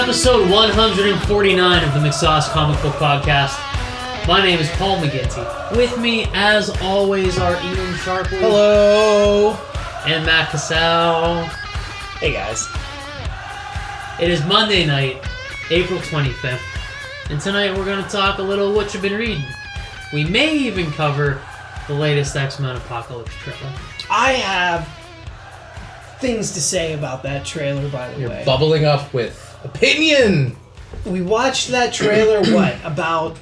Welcome to episode 149 of the McSauce Comic Book Podcast. My name is Paul McGinty. With me, as always, are Ian Sharpley Hello. and Matt Cassell. Hey guys. It is Monday night, April 25th, and tonight we're going to talk a little what you've been reading. We may even cover the latest X-Men Apocalypse trailer. I have things to say about that trailer, by the You're way. bubbling up with opinion. we watched that trailer, what, about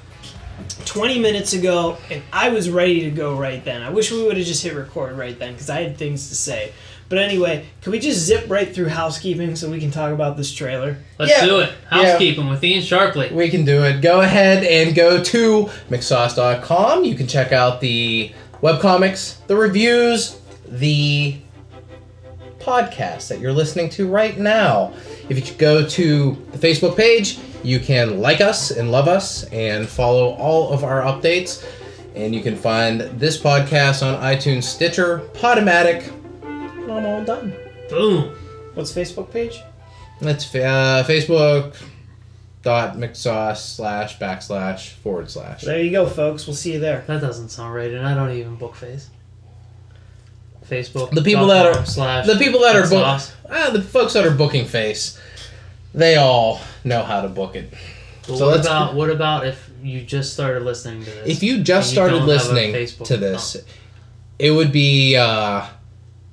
20 minutes ago, and I was ready to go right then. I wish we would have just hit record right then, because I had things to say. But anyway, can we just zip right through housekeeping so we can talk about this trailer? Let's Yeah. do it. Yeah. Housekeeping with Ian Sharpley. We can do it. Go ahead and go to McSauce.com. You can check out the webcomics, the reviews, the podcast that you're listening to right now. If you go to the Facebook page, you can like us and love us and follow all of our updates. And you can find this podcast on iTunes, Stitcher, Podomatic. And I'm all done. Boom. What's Facebook page? That's uh, Facebook dot McSauce slash backslash forward slash. There you go, folks. We'll see you there. That doesn't sound right, and I don't even book face. Facebook. The people that are- slash The people that are book, ah, the folks that are booking face, they all know how to book it. But So what let's- about what about if you just started listening to this? If you just And you started don't have a listening to this, it would be uh,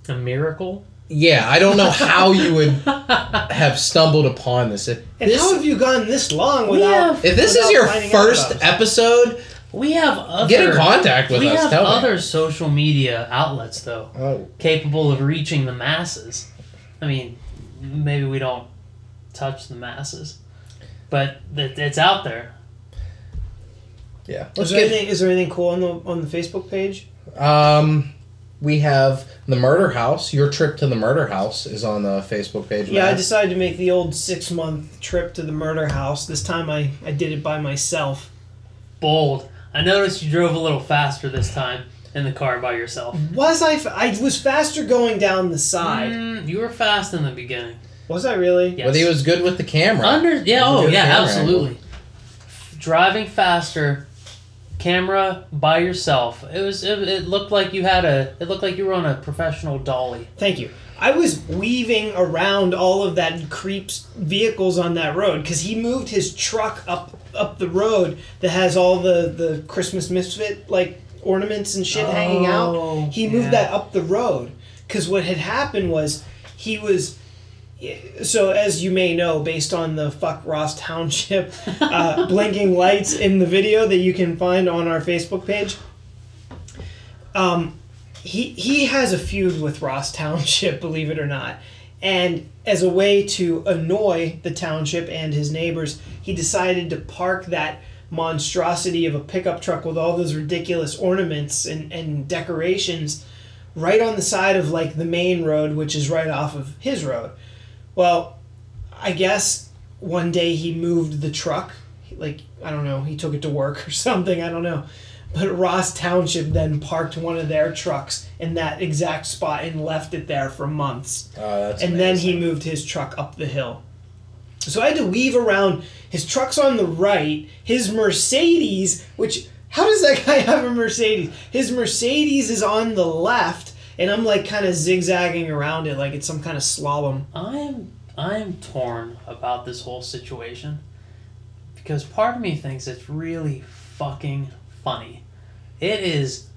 a miracle. yeah. I don't know how you would have stumbled upon this. If And this, how have you gone this long without. have- if this is your first about us? episode, We have other. get in contact with we us. have Tell me. other social media outlets though, Oh, capable of reaching the masses. I mean, maybe we don't touch the masses, but it's out there. yeah. Is Let's there, get anything, is there anything cool on the on the Facebook page? Um, we have the murder house. Your trip to the murder house is on the Facebook page. Yeah, I decided to make the old six month trip to the murder house. This time I, I did it by myself. Bold. I noticed you drove a little faster this time in the car by yourself. Was I? F- I was faster going down the side. Mm, you were fast in the beginning. Was I really? Yes. But he was good with the camera. Under yeah, He was a oh yeah, camera absolutely. Driving faster, camera by yourself. It was it, it looked like you had a it looked like you were on a professional dolly. Thank you. I was weaving around all of that creep's vehicles on that road because he moved his truck up up the road that has all the the Christmas misfit like ornaments and shit hanging out. Oh, He moved yeah. that up the road because what had happened was he was. So as you may know, based on the fuck Ross Township uh, blinking lights in the video that you can find on our Facebook page, um, he he has a feud with Ross Township, believe it or not. And as a way to annoy the township and his neighbors, he decided to park that monstrosity of a pickup truck with all those ridiculous ornaments and, and decorations right on the side of like the main road, which is right off of his road. Well, I guess one day he moved the truck. Like, I don't know, he took it to work or something, I don't know. But Ross Township then parked one of their trucks in that exact spot and left it there for months. Oh, that's and then he moved his truck up the hill. So I had to weave around his truck's on the right, his Mercedes, which how does that guy have a Mercedes? His Mercedes is on the left, and I'm like kind of zigzagging around it like it's some kind of slalom. I am I am torn about this whole situation because part of me thinks it's really fucking funny. It is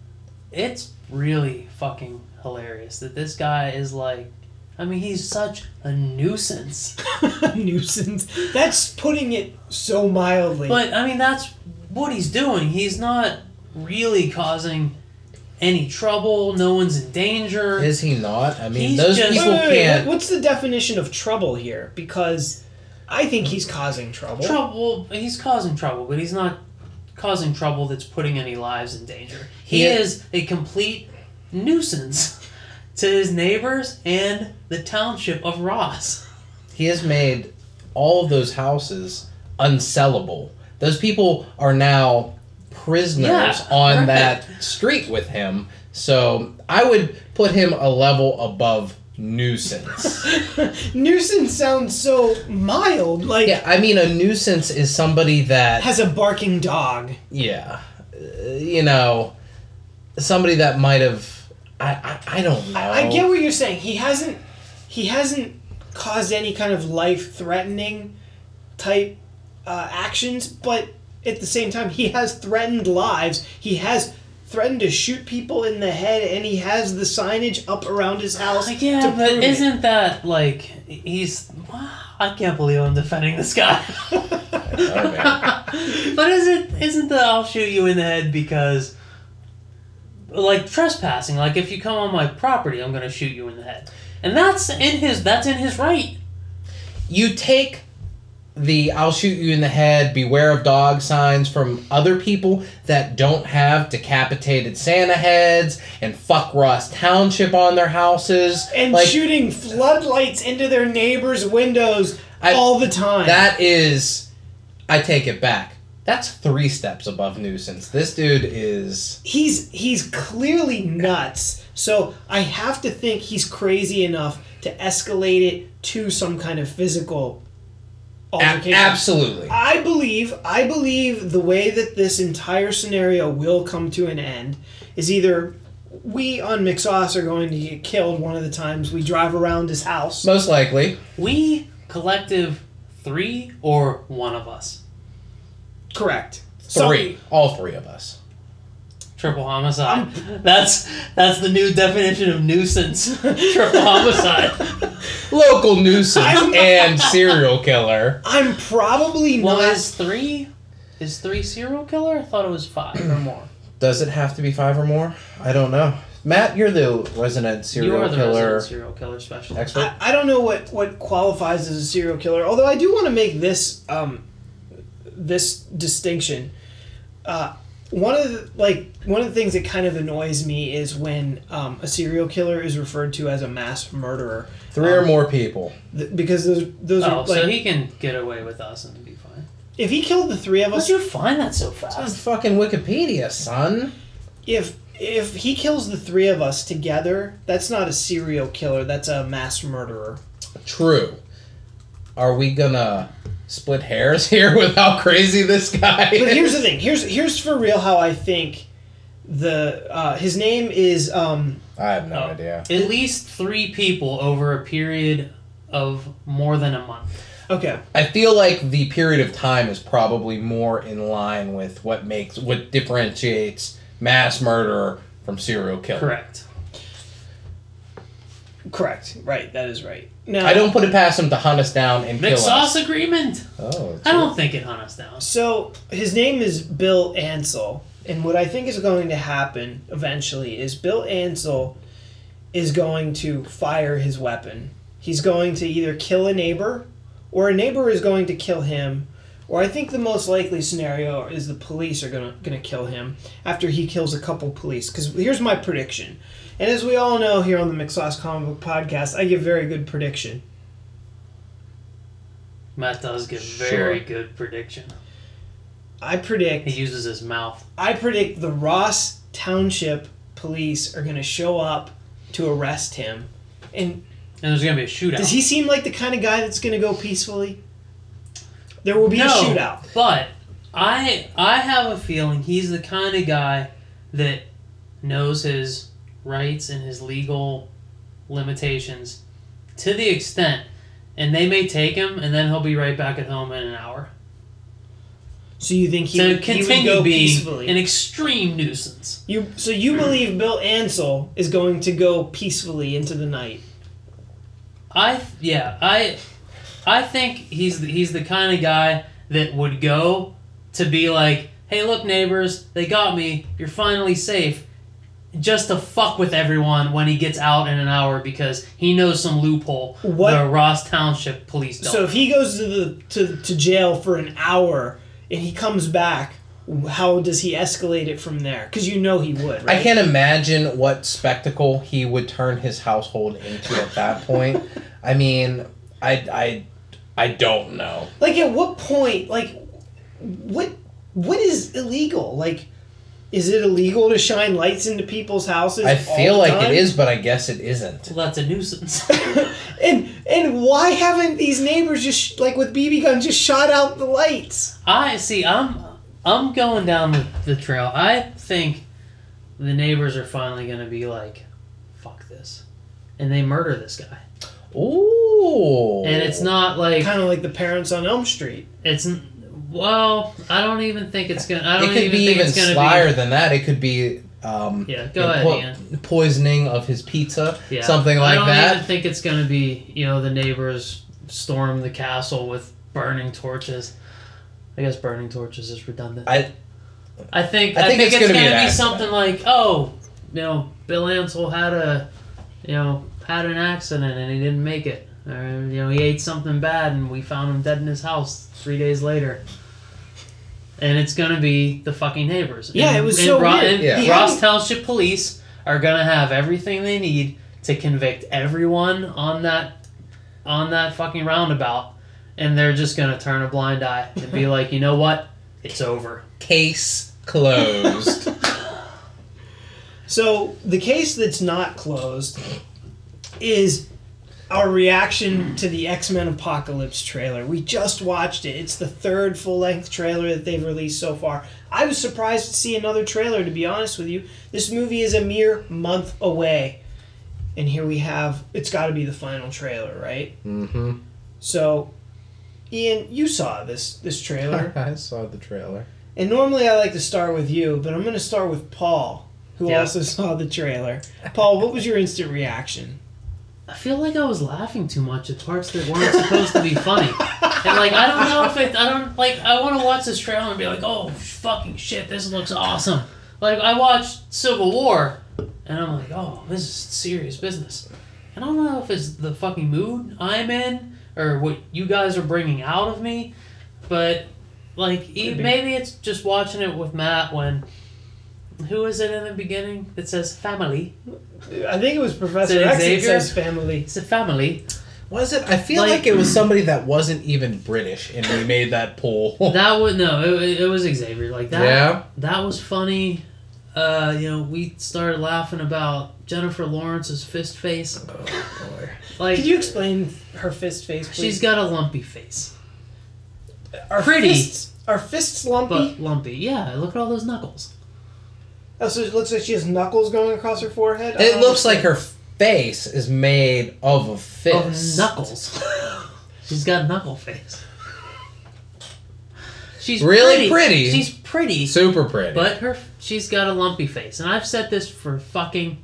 it's really fucking hilarious that this guy is like I mean he's such a nuisance. nuisance. That's putting it so mildly. But I mean that's what he's doing. He's not really causing any trouble. No one's in danger. Is he not? I mean, He's those just- people Wait, wait, wait, can't. What's the definition of trouble here? Because I think he's causing trouble. trouble. He's causing trouble, but he's not causing trouble that's putting any lives in danger. He He- is a complete nuisance to his neighbors and the township of Ross. He has made all of those houses unsellable. Those people are now prisoners Yeah, on right. that street with him. So I would put him a level above nuisance. Nuisance sounds so mild. Like yeah, I mean, a nuisance is somebody that has a barking dog. yeah, uh, you know, somebody that might have. I, I, I don't know. I, I get what you're saying. He hasn't he hasn't caused any kind of life threatening type uh, actions, but at the same time, he has threatened lives. He has threatened to shoot people in the head, and he has the signage up around his house. Like, yeah, but prove it. isn't that like he's? I can't believe I'm defending this guy. but isn't isn't the I'll shoot you in the head because like trespassing? Like if you come on my property, I'm gonna shoot you in the head, and that's in his that's in his right. you take the I'll shoot you in the head, beware of dog signs from other people that don't have decapitated Santa heads and fuck Ross Township on their houses. and like shooting floodlights into their neighbors' windows I- all the time. that is I take it back. That's three steps above nuisance. This dude is he's he's clearly nuts. So I have to think he's crazy enough to escalate it to some kind of physical Oh, altercation. absolutely. I believe I believe the way that this entire scenario will come to an end is either we on McSauce are going to get killed one of the times we drive around his house. Most likely. We collective three or one of us Correct. So- Three. All three of us. Triple homicide. that's that's the new definition of nuisance. triple homicide. Local nuisance I'm- and serial killer. I'm probably Well, not. is three is three serial killer? I thought it was five or more. Does it have to be five or more? I don't know. Matt, you're the resident serial killer. you serial are the killer resident serial killer specialist. expert. I, I don't know what, what qualifies as a serial killer. Although I do want to make this um, this distinction. Uh, one of the, like one of the things that kind of annoys me is when um, a serial killer is referred to as a mass murderer, Three or um, more people. th- because those those Oh, are like so he can get away with us and be fine. if he killed the three of us, How'd you find that so It's on fast? fucking Wikipedia, son. if if he kills the three of us together, that's not a serial killer. That's a mass murderer. True. Are we gonna split hairs here with how crazy this guy is? But here's the thing. Here's here's for real how I think the uh, his name is um, I have no Oh. idea. At least three people over a period of more than a month. okay. I feel like the period of time is probably more in line with what makes what differentiates mass murderer from serial killer. Correct. Correct. Right. That is right. Now I don't put it past him to hunt us down and kill McSauce us. agreement. Oh, I don't think it hunt us down. So his name is Bill Ansel, and what I think is going to happen eventually is Bill Ansel is going to fire his weapon. He's going to either kill a neighbor, or a neighbor is going to kill him, or I think the most likely scenario is the police are gonna gonna kill him after he kills a couple police. Because here's my prediction, and as we all know here on the McSauce Comic Book Podcast, I give very good prediction. Matt does give Sure. very good prediction. I predict He uses his mouth. I predict the Ross Township police are going to show up to arrest him. And And there's gonna be a shootout. does he seem like the kind of guy that's going to go peacefully? There will be a shootout. But I I have a feeling he's the kind of guy that knows his rights and his legal limitations to the extent and they may take him and then he'll be right back at home in an hour. So you think he, to would, he would go being peacefully? an extreme nuisance. you so you believe Bill Ansel is going to go peacefully into the night? I yeah, I I think he's the, he's the kind of guy that would go to be like, "Hey, look neighbors, they got me. You're finally safe." Just to fuck with everyone when he gets out in an hour because he knows some loophole What- the Ross Township police don't. So if he goes to the to, to jail for an hour and he comes back, how does he escalate it from there? Because you know he would. Right? I can't imagine what spectacle he would turn his household into at that point. I mean, I, I, I don't know. Like at what point? Like what? What is illegal? Like Is it illegal to shine lights into people's houses? I feel the like time? it is, but I guess it isn't. Well, that's a nuisance. and and why haven't these neighbors just like with BB guns just shot out the lights? I see. I'm I'm going down the, the trail. I think the neighbors are finally gonna be like, "Fuck this," and they murder this guy. Ooh. And it's not like Kind of like the parents on Elm Street. it's. Well, I don't even think it's gonna. I don't could even be think even it's gonna slyer be. than that. It could be. Um, Yeah, go ahead, po- Ian. Poisoning of his pizza, Yeah, something like that. I don't that. even think it's gonna be. You know, the neighbors storm the castle with burning torches. I guess burning torches is redundant. I I think I I think think, it's it's, gonna be gonna, an be, something like, oh, you know, Bill Ansel had a, you know, had an accident and he didn't make it. Or, you know, he ate something bad and we found him dead in his house three days later. And it's gonna be the fucking neighbors. Yeah, And- it was and so Ro- weird. and Yeah. He Ross Township Police are gonna have everything they need to convict everyone on that, on that fucking roundabout, and they're just gonna turn a blind eye and be like, you know what, it's over. case closed. So the case that's not closed is our reaction to the X Men Apocalypse trailer. We just watched it. It's the third full length trailer that they've released so far. I was surprised to see another trailer, to be honest with you. This movie is a mere month away. And here we have, it's got to be the final trailer, right? mm-hmm. So, Ian, you saw this this trailer. I saw the trailer. And normally I like to start with you, but I'm going to start with Paul, who Yeah. also saw the trailer. Paul, what was your instant reaction? I feel like I was laughing too much at parts that weren't supposed to be funny. And like I don't know if it I don't like I want to watch this trailer and be like, "Oh, fucking shit, this looks awesome." Like I watched Civil War and I'm like, "Oh, this is serious business." And I don't know if it's the fucking mood I'm in or what you guys are bringing out of me, but like e- Could be. maybe it's just watching it with Matt when who is it in the beginning that says family? I think it was Professor Is it X that Xavier? says family. It's a family. Was it? I feel Like- like, it was somebody that wasn't even British, and we made that poll. That would no, it, it was Xavier. Like that. yeah. That was funny. Uh, you know, we started laughing about Jennifer Lawrence's fist face. Oh boy. Like Could you explain her fist face, please? she's got a lumpy face, are pretty. Fists, are fists lumpy? but lumpy. Yeah, look at all those knuckles. Oh, so it looks like she has knuckles going across her forehead? It don't looks like her face is made of a fist. Of knuckles. she's got a knuckle face. She's Really pretty. She's pretty, Super pretty. but her she's got a lumpy face, and I've said this for fucking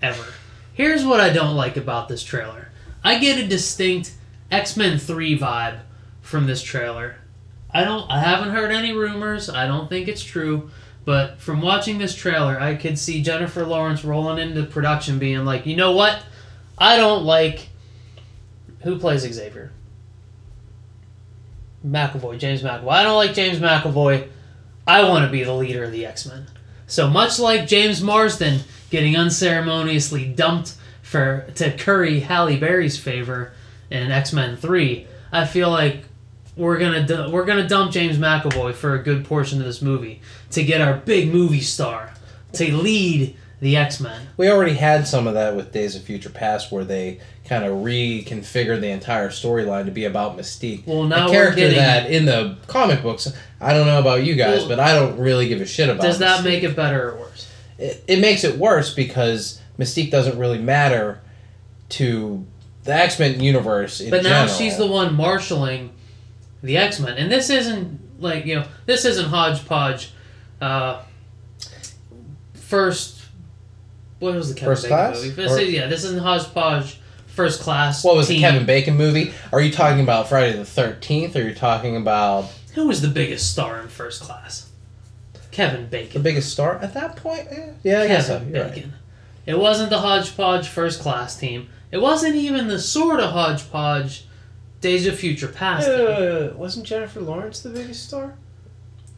ever. Here's what I don't like about this trailer. I get a distinct X Men Three vibe from this trailer. I don't. I haven't heard any rumors. I don't think it's true. But from watching this trailer, I could see Jennifer Lawrence rolling into production, being like, "You know what? I don't like who plays Xavier. McAvoy, James McAvoy. I don't like James McAvoy. I want to be the leader of the X Men. So much like James Marsden getting unceremoniously dumped for to curry Halle Berry's favor in X Men Three, I feel like we're gonna we're gonna dump James McAvoy for a good portion of this movie to get our big movie star to lead the X Men. we already had some of that with Days of Future Past, where they kind of reconfigured the entire storyline to be about Mystique. Well, now a character getting- that in the comic books, I don't know about you guys, Well, but I don't really give a shit about. Does that Mystique. make it better or worse? it, it makes it worse because Mystique doesn't really matter to the X Men universe in But now general. she's the one marshaling the X Men, and this isn't like you know this isn't hodgepodge. Uh, first, what was the Kevin First Bacon Class? movie? This Or- is- yeah, this isn't hodgepodge. First class. What was the. Kevin Bacon movie? Are you talking about Friday the Thirteenth? Or are you talking about Who was the biggest star in First Class? Kevin Bacon. the biggest star at that point? Eh, yeah, I guess so. Kevin You're right. Bacon. It wasn't the hodgepodge First Class team. It wasn't even the sort of hodgepodge Days of Future Past team. Uh, wasn't Jennifer Lawrence the biggest star?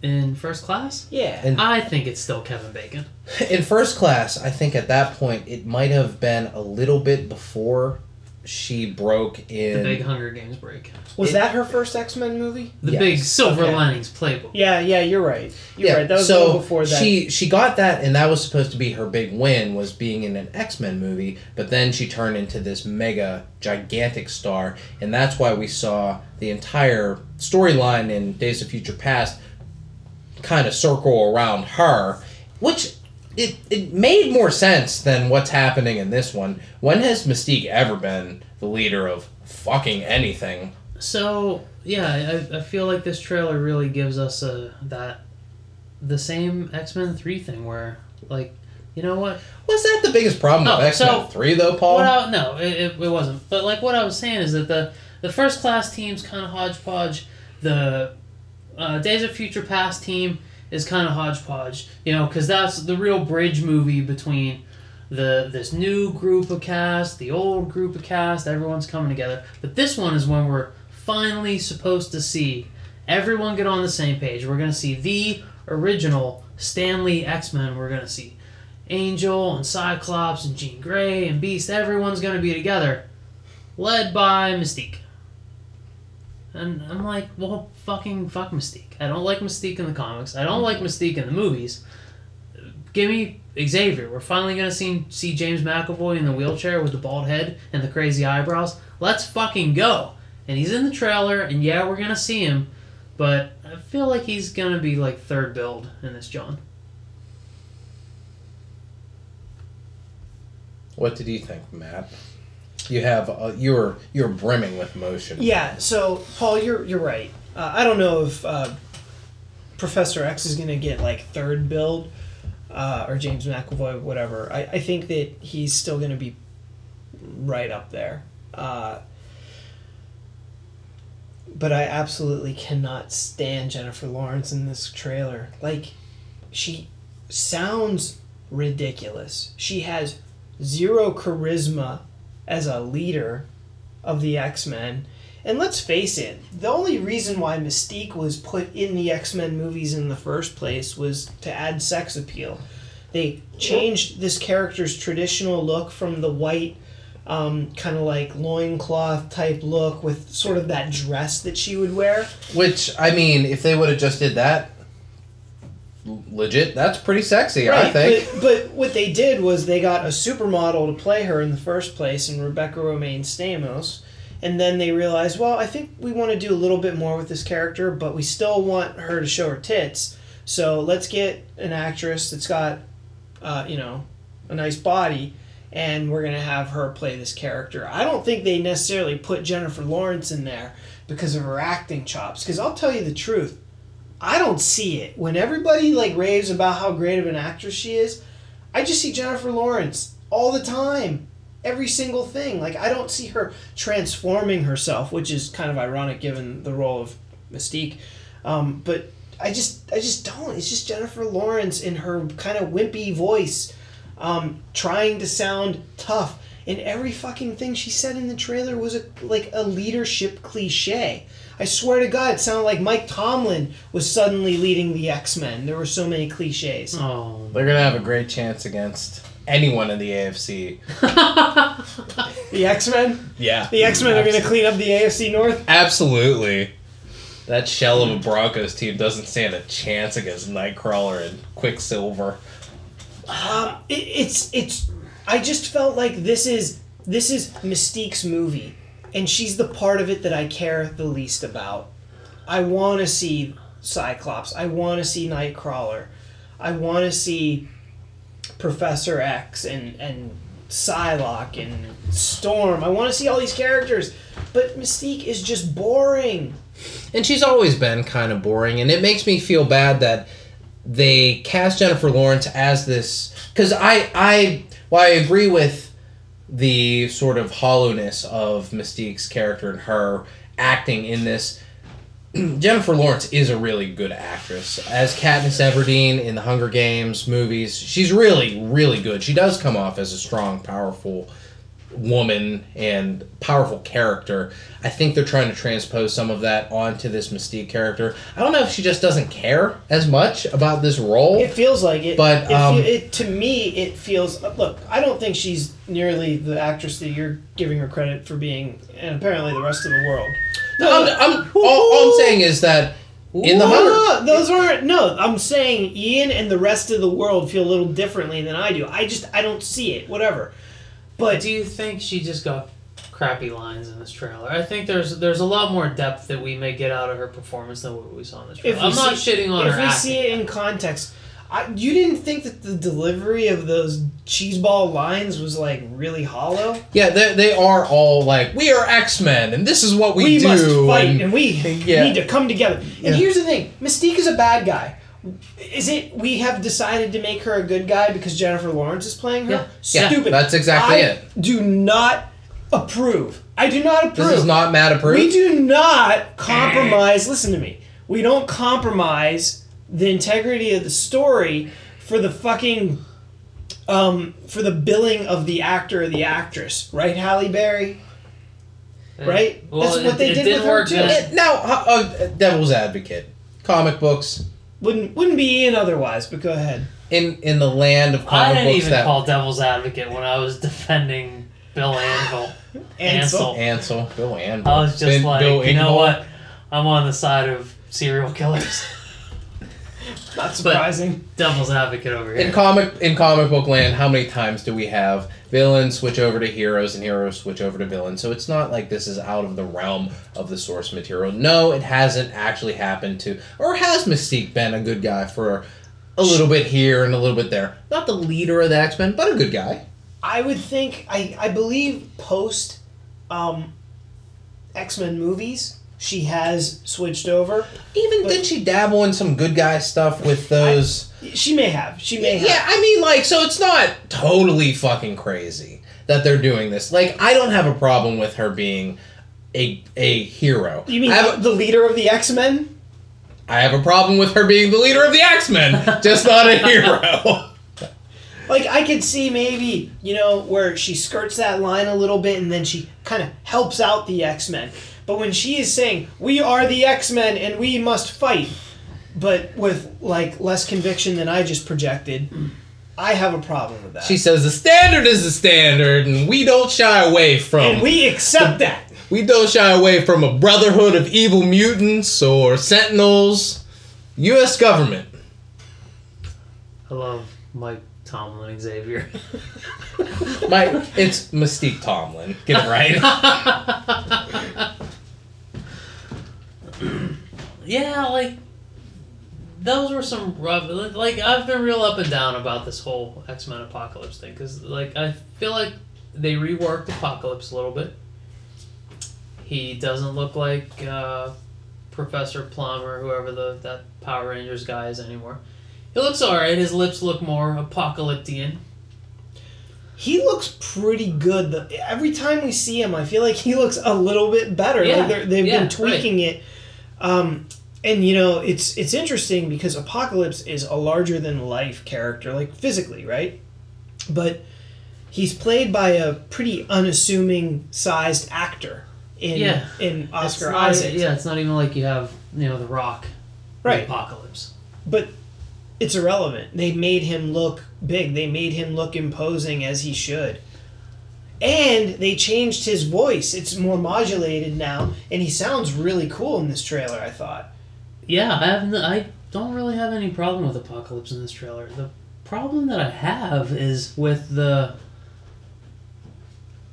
in First Class. Yeah. And- I think it's still Kevin Bacon. In first class, I think at that point it might have been a little bit before she broke in The big Hunger Games break. Was It- that her first X Men movie? The Yes. big Silver Okay. Linings playbook. Yeah, yeah, you're right. You're right. That was so before that. she she got that, and that was supposed to be her big win was being in an X Men movie. But then she turned into this mega gigantic star, and that's why we saw the entire storyline in Days of Future Past kind of circle around her, which. It, it made more sense than what's happening in this one. When has Mystique ever been the leader of fucking anything? So yeah, I, I feel like this trailer really gives us a that the same X Men three thing where like you know what Was that the biggest problem with Oh, X Men so- 3 though, Paul? I, no, it, it, it wasn't. But like what I was saying is that the the first class team's kind of hodgepodge. The uh, Days of Future Past team is kind of hodgepodge. You know, because that's the real bridge movie between the this new group of cast, the old group of cast. Everyone's coming together. But this one is when we're finally supposed to see everyone get on the same page. We're gonna see the original Stan Lee X Men. We're gonna see Angel and Cyclops and Jean Grey and Beast, everyone's gonna be together, led by Mystique. And I'm like, well, fucking fuck Mystique. I don't like Mystique in the comics. I don't like Mystique in the movies. Give me Xavier. We're finally gonna see see James McAvoy in the wheelchair with the bald head and the crazy eyebrows. Let's fucking go. And he's in the trailer, and yeah, we're gonna see him, but I feel like he's gonna be like third billed in this John. What did you think, Matt? You have uh, you're you're brimming with emotion. Yeah, so Paul, you're you're right. Uh, I don't know if uh, Professor X is gonna get like third billed uh, or James McAvoy, whatever. I, I think that he's still gonna be right up there. Uh, but I absolutely cannot stand Jennifer Lawrence in this trailer. Like, she sounds ridiculous. She has zero charisma as a leader of the X Men. And let's face it, the only reason why Mystique was put in the X Men movies in the first place was to add sex appeal. They changed this character's traditional look from the white, um, kind of like loincloth type look with sort of that dress that she would wear. Which I mean, if they would have just did that, legit, that's pretty sexy. I think. But, but what they did was they got a supermodel to play her in the first place, and Rebecca Romijn Stamos, and then they realized, well, I think we want to do a little bit more with this character, but we still want her to show her tits. So let's get an actress that's got, uh, you know, a nice body, and we're gonna have her play this character. I don't think they necessarily put Jennifer Lawrence in there because of her acting chops. Because I'll tell you the truth, I don't see it. When everybody like raves about how great of an actress she is, I just see Jennifer Lawrence all the time. Every single thing. Like I don't see her transforming herself, which is kind of ironic given the role of Mystique. Um, but I just I just don't. It's just Jennifer Lawrence in her kind of wimpy voice, um, trying to sound tough. And every fucking thing she said in the trailer was a, like a leadership cliche. I swear to God, it sounded like Mike Tomlin was suddenly leading the X Men. There were so many cliches. Oh, They're gonna have a great chance against anyone in the AFC. The X Men? Yeah. The X Men are going to clean up the AFC North? Absolutely. That shell of a Broncos team doesn't stand a chance against Nightcrawler and Quicksilver. Um, it, it's it's. I just felt like this is this is Mystique's movie, and she's the part of it that I care the least about. I want to see Cyclops. I want to see Nightcrawler. I want to see Professor X and and Psylocke and Storm. I want to see all these characters, but Mystique is just boring. And she's always been kind of boring, and it makes me feel bad that they cast Jennifer Lawrence as this. Because I, I, well, I agree with the sort of hollowness of Mystique's character and her acting in this. Jennifer Lawrence is a really good actress. As Katniss Everdeen in the Hunger Games movies, she's really, really good. She does come off as a strong, powerful woman and powerful character. I think they're trying to transpose some of that onto this Mystique character. I don't know if she just doesn't care as much about this role. It feels like it, But, it, um, it to me it feels. Look, I don't think she's nearly the actress that you're giving her credit for being, and apparently the rest of the world. I'm, I'm, all, all I'm saying is that in the No, Hunter, no, no, those aren't. No, I'm saying Ian and the rest of the world feel a little differently than I do. I just I don't see it. Whatever. But Do you think she just got crappy lines in this trailer? I think there's there's a lot more depth that we may get out of her performance than what we saw in this trailer. If I'm not shitting on if her If we acting. see it in context, I, you didn't think that the delivery of those cheeseball lines was like really hollow. yeah, they, they are all like, we are X Men, and this is what we, We, do. must fight, and- and, we Yeah. need to come together. And Yeah. here's the thing: Mystique is a bad guy. Is it we have decided to make her a good guy because Jennifer Lawrence is playing her? Yeah. Stupid. that's exactly I it. Do not approve. I do not approve. this is not Matt approved. We do not compromise. listen to me. We don't compromise the integrity of the story for the fucking um for the billing of the actor or the actress, right, Halle Berry? Right? Well, That's what it- they did with her too. It- now, uh, uh, Devil's Advocate, comic books Wouldn't wouldn't be Ian otherwise, but go ahead. in in the land of I comic didn't books even that call Devil's Advocate when I was defending Bill Anvil. Ansel. Ansel, Bill Anvil. I was just Ben- like, Bill you know Engvall. what? I'm on the side of serial killers. Not surprising. Devil's Advocate over here. In comic in comic book land, how many times do we have villains switch over to heroes and heroes switch over to villains? So it's not like this is out of the realm of the source material. No, it hasn't actually happened to or has Mystique been a good guy for a little bit here and a little bit there. Not the leader of the X Men, but a good guy. I would think I I believe post um X Men movies she has switched over. Even did she dabble in some good guy stuff with those? She may have. She may have. Yeah, I mean, like, so it's not totally fucking crazy that they're doing this. Like, I don't have a problem with her being a a hero. You mean have, the leader of the X Men? I have a problem with her being the leader of the X Men, just not a hero. Like I could see maybe you know where she skirts that line a little bit and then she kind of helps out the X Men. But when she is saying we are the X Men and we must fight, but with like less conviction than I just projected, I have a problem with that. she says the standard is the standard, and we don't shy away from. and we accept that. we don't shy away from a brotherhood of evil mutants or sentinels. U.S. government. I love Mike Tomlin Xavier. My, it's Mystique Tomlin. Get it right. yeah, like those were some rough. Like I've been real up and down about this whole X Men Apocalypse thing because like I feel like they reworked Apocalypse a little bit. He doesn't look like uh, Professor Plum or whoever the that Power Rangers guy is anymore. He looks alright. His lips look more apocalyptian. He looks pretty good. Every time we see him, I feel like he looks a little bit better. Yeah, Like they've yeah, been tweaking it. Um, and you know, it's it's interesting because Apocalypse is a larger than life character, like physically, right? But he's played by a pretty unassuming sized actor in Yeah. in Oscar not- Isaac. Yeah, it's not even like you have you know the Rock. in Right. Apocalypse. But it's irrelevant. They made him look big. They made him look imposing as he should. And they changed his voice. It's more modulated now, and he sounds really cool in this trailer. I thought. Yeah, I have. I don't really have any problem with Apocalypse in this trailer. The problem that I have is with the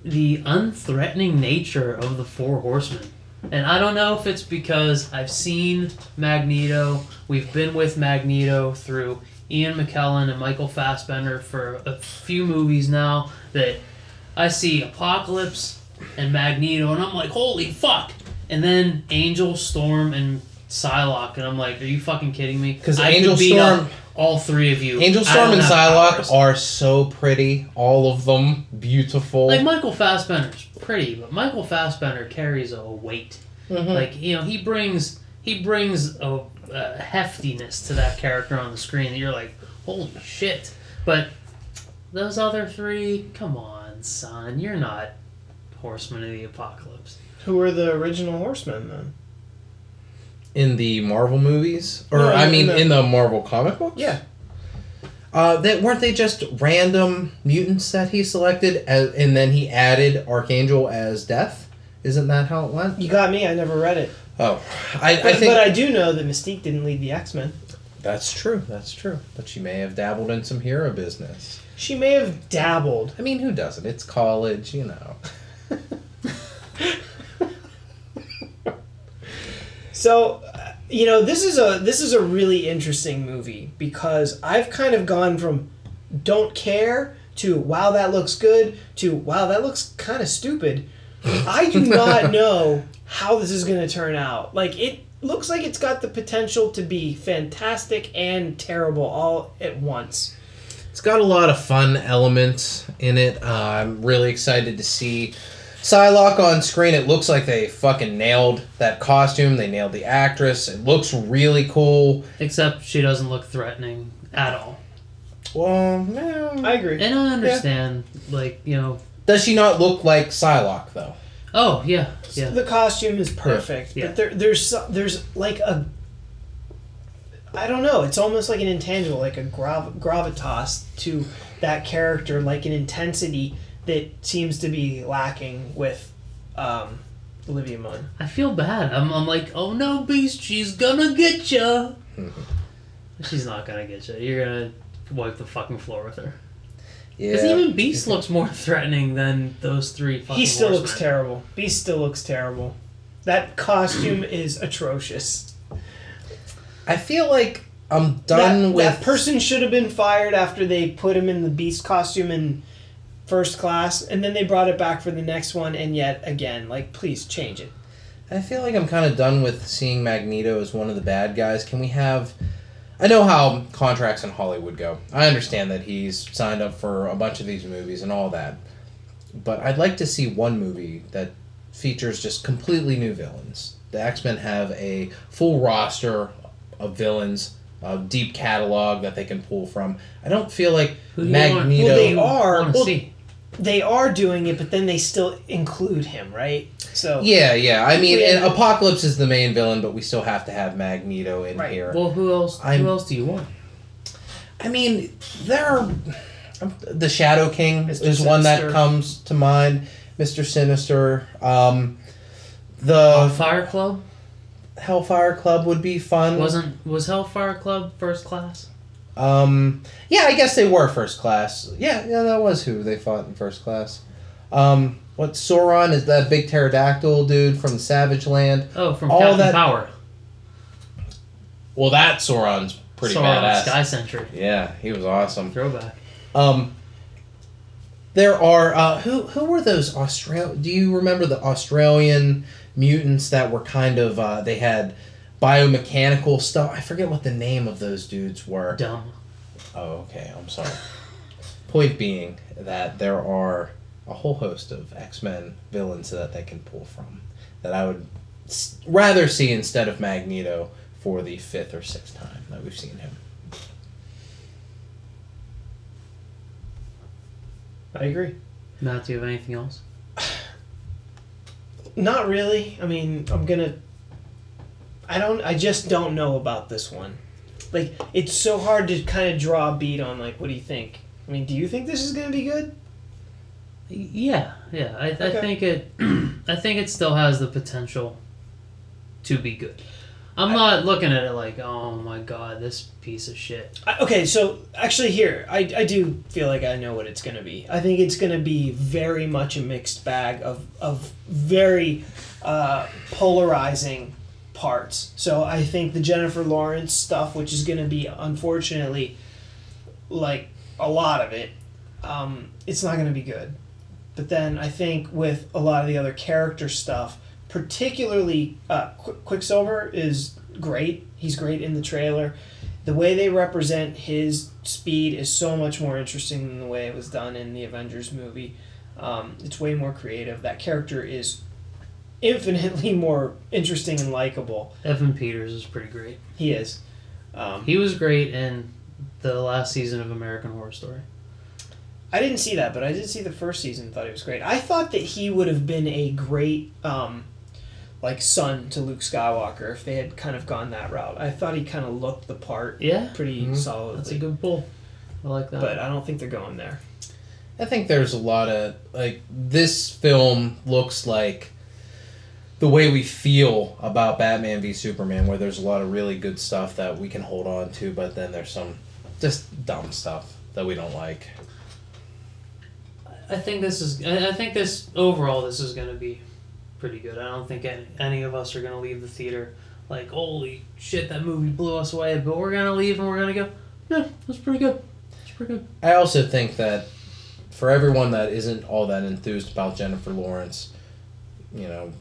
the unthreatening nature of the Four Horsemen. And I don't know if it's because I've seen Magneto. We've been with Magneto through Ian McKellen and Michael Fassbender for a few movies now. That I see Apocalypse and Magneto, and I'm like, holy fuck! And then Angel, Storm, and Psylocke, and I'm like, are you fucking kidding me? 'Cause I could Angel beat Storm- up all three of you. Angel Storm and Psylocke powers. are so pretty. All of them beautiful. Like Michael Fassbender's pretty, but Michael Fassbender carries a weight. Mhm. Like you know, he brings he brings a, a heftiness to that character on the screen that you're like, holy shit. But those other three, come on, on, son. You're not Horseman of the Apocalypse. Who are the original horsemen then? In the Marvel movies, or No, I in mean, the- in the Marvel comic books. Yeah. Uh, that weren't they just random mutants that he selected, as, and then he added Archangel as Death? Isn't that how it went? You got me. I never read it. Oh, I, But I I, think but I do know that Mystique didn't lead the X Men. that's true. That's true. But she may have dabbled in some hero business. She may have dabbled. I mean, who doesn't? It's college, you know. So, uh, you know, this is a this is a really interesting movie because I've kind of gone from don't care to wow that looks good to wow that looks kind of stupid. I do not know how this is going to turn out. Like it looks like it's got the potential to be fantastic and terrible all at once. It's got a lot of fun elements in it. Uh, I'm really excited to see Psylocke on screen. It looks like they fucking nailed that costume. They nailed the actress. It looks really cool. Except she doesn't look threatening at all. Well, eh, I agree. And I understand, like, you know, does she not look like Psylocke though? oh, yeah, yeah. The costume is perfect, Yeah. but there, there's there's like a I don't know. It's almost like an intangible, like a grav- gravitas to that character, like an intensity that seems to be lacking with um, Olivia Munn. I feel bad. I'm, I'm like, oh no, Beast, she's gonna get you. she's not gonna get you. You're gonna wipe the fucking floor with her. Because Yeah. even Beast looks more threatening than those three fucking He still looks horsemen. terrible. Beast still looks terrible. That costume is atrocious. I feel like I'm done that, with that person should have been fired after they put him in the beast costume in first class and then they brought it back for the next one and yet again like please change it I feel like I'm kind of done with seeing Magneto as one of the bad guys. Can we have? I know how contracts in Hollywood go. I understand that he's signed up for a bunch of these movies and all that, but I'd like to see one movie that features just completely new villains. The X Men have a full roster of villains, a deep catalog that they can pull from. I don't feel like Who do you want- Magneto. Well, they are- well, see. they are doing it but then they still include him right so Yeah, yeah. I mean, Yeah. and Apocalypse is the main villain, but we still have to have Magneto in Right. here. Well, who else? I'm- who else do you want? I mean, there are the Shadow King Mr. is one that Sinister. comes to mind. Mister Sinister. Um, Uh, the Fire Club Hellfire Club would be fun. wasn't was Hellfire Club first class? Um, yeah, I guess they were first class. Yeah, yeah, that was who they fought in first class. Um, what Sauron is that big pterodactyl dude from Savage Land? Oh, from All Captain that- Power. Well, that Sauron's pretty Sauron badass. Sky Sentry. Yeah, he was awesome. Throwback. Um, there are uh, who who were those Austral? Do you remember the Australian mutants that were kind of uh, they had biomechanical stuff? I forget what the name of those dudes were. Dumb. Oh, okay. I'm sorry. Point being that there are a whole host of X Men villains that they can pull from that I would rather see instead of Magneto for the fifth or sixth time that we've seen him. i agree Matt, do you have anything else? Not really i mean i'm gonna i don't i just don't know about this one like it's so hard to kind of draw a beat on like what do you think i mean do you think this is gonna be good Yeah, yeah. I, I think it. I think it still has the potential to be good. I'm not looking at it like, oh my god, this piece of shit. I, okay, so actually, here I, I do feel like I know what it's gonna be. I think it's gonna be very much a mixed bag of of very uh, polarizing parts. So I think the Jennifer Lawrence stuff, which is gonna be unfortunately like a lot of it, um, it's not gonna be good. But then I think with a lot of the other character stuff, particularly uh, Qu- Quicksilver is great. He's great in the trailer. The way they represent his speed is so much more interesting than the way it was done in the Avengers movie. Um, it's way more creative. That character is infinitely more interesting and likable. Evan Peters is pretty great. He is. Um, He was great in the last season of American Horror Story. I didn't see that, but I did see the first season. and Thought he was great. I thought that he would have been a great, um, like son to Luke Skywalker if they had kind of gone that route. I thought he kind of looked the part Yeah, pretty Mhm. solidly. that's a good pull. I like that. but I don't think they're going there. I think there's a lot of like this film looks like the way we feel about Batman v Superman, where there's a lot of really good stuff that we can hold on to, but then there's some just dumb stuff that we don't like. I think this is. I I think this overall, this is going to be pretty good. I don't think any, any of us are going to leave the theater like, holy shit, that movie blew us away. But we're going to leave and we're going to go, yeah, that's pretty good. It's pretty good. I also think that for everyone that isn't all that enthused about Jennifer Lawrence, you know,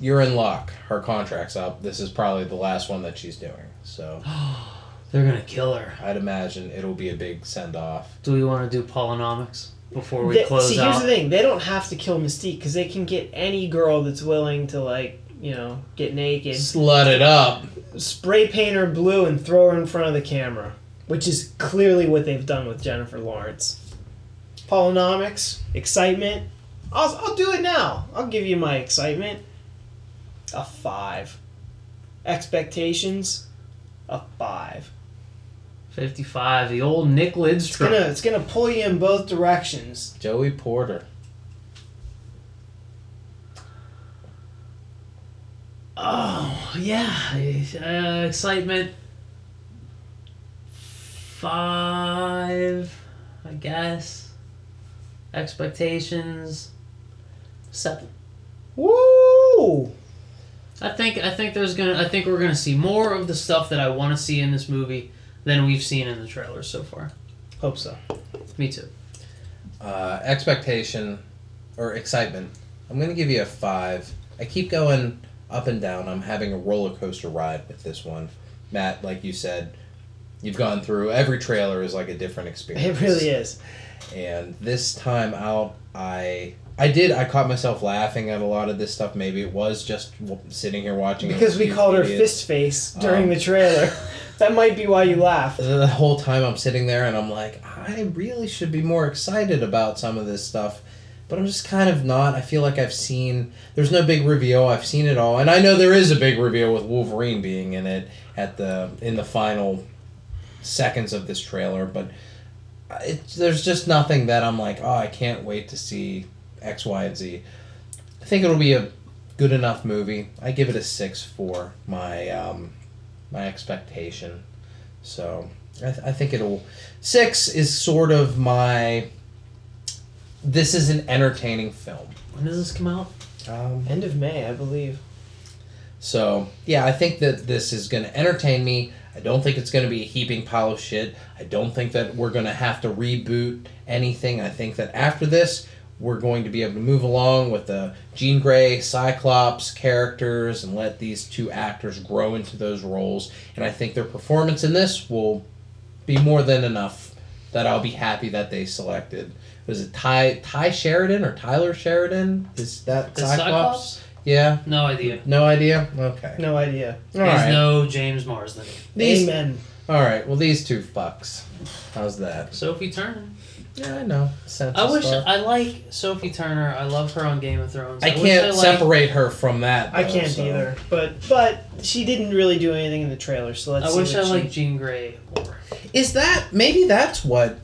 you're in luck. Her contract's up. This is probably the last one that she's doing. So They're going to kill her. I'd imagine it'll be a big send off. Do we want to do Polonomics before we They- close see, out? here's the thing: they don't have to kill Mystique because they can get any girl that's willing to like, you know, get naked, Slut it up. spray paint her blue, and throw her in front of the camera, which is clearly what they've done with Jennifer Lawrence. Polynomics, excitement. I'll, I'll do it now. I'll give you my excitement. A five. Expectations. A five. 55, the old Nick Lidstrom. It's gonna it's gonna pull you in both directions. Joey Porter. Oh, yeah. Uh, excitement. Five, I guess. Expectations. Seven. Woo! I think I think there's gonna I think we're gonna see more of the stuff that I want to see in this movie than we've seen in the trailers so far. Hope so. Me too. Uh, expectation or excitement. I'm gonna give you a five. I keep going up and down. I'm having a roller coaster ride with this one. Matt, like you said, you've gone through every trailer is like a different experience. It really is. And this time out, I I did I caught myself laughing at a lot of this stuff. Maybe it was just sitting here watching Because we called her fist face during Um, the trailer. that might be why you laughed. the whole time I'm sitting there and I'm like, I really should be more excited about some of this stuff. But I'm just kind of not. I feel like I've seen. There's no big reveal. I've seen it all, and I know there is a big reveal with Wolverine being in it at the in the final seconds of this trailer. But it, there's just nothing that I'm like, oh, I can't wait to see X, Y, and Z. I think it'll be a good enough movie. I give it a six for my um, my expectation. So I, th- I think it'll six is sort of my. This is an entertaining film. When does this come out? Um, End of May, I believe. so yeah, I think that this is going to entertain me. I don't think it's going to be a heaping pile of shit. I don't think that we're going to have to reboot anything. I think that after this, we're going to be able to move along with the Jean Grey, Cyclops characters and let these two actors grow into those roles. And I think their performance in this will be more than enough that I'll be happy that they selected. Was it Ty Tye Sheridan or Tyler Sheridan? Is that The Cyclops? Cyclops? Yeah. No idea. No idea. Okay. No idea. All He's right. no James Marsden. These. Amen. All right. Well, these two fucks. How's that? Sophie Turner. Yeah, I know. Sense I wish Star. I like Sophie Turner. I love her on Game of Thrones. I wish can't liked- separate her from that. I can't so- either. But but she didn't really do anything in the trailer, so let's I see wish I what she- liked Jean Grey more. Is that maybe that's what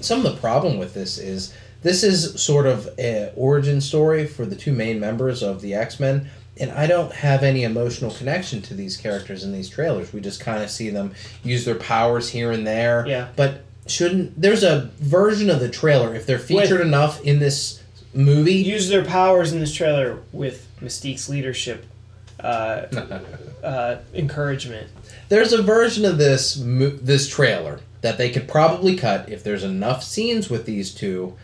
some of the problem with this is? This is sort of an origin story for the two main members of the X Men, and I don't have any emotional connection to these characters in these trailers. We just kind of see them use their powers here and there. Yeah. But shouldn't there's a version of the trailer if they're featured enough in this movie? use their powers in this trailer with Mystique's leadership uh, uh, encouragement. There's a version of this this trailer that they could probably cut if there's enough scenes with these two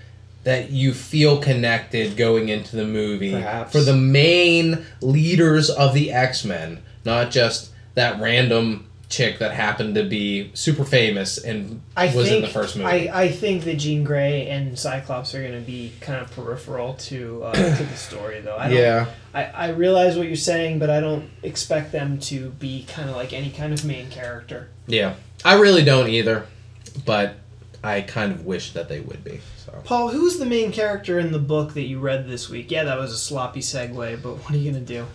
that you feel connected going into the movie Perhaps. for the main leaders of the X-Men, not just that random chick that happened to be super famous and I was think in the first movie. I, I think that Jean Grey and Cyclops are going to be kind of peripheral to uh, to the story, though. I don't, yeah. I, I realize what you're saying, but I don't expect them to be kind of like any kind of main character. Yeah. I really don't either, but I kind of wish that they would be. So Paul, who's the main character in the book that you read this week? Yeah, that was a sloppy segue, but what are you gonna do?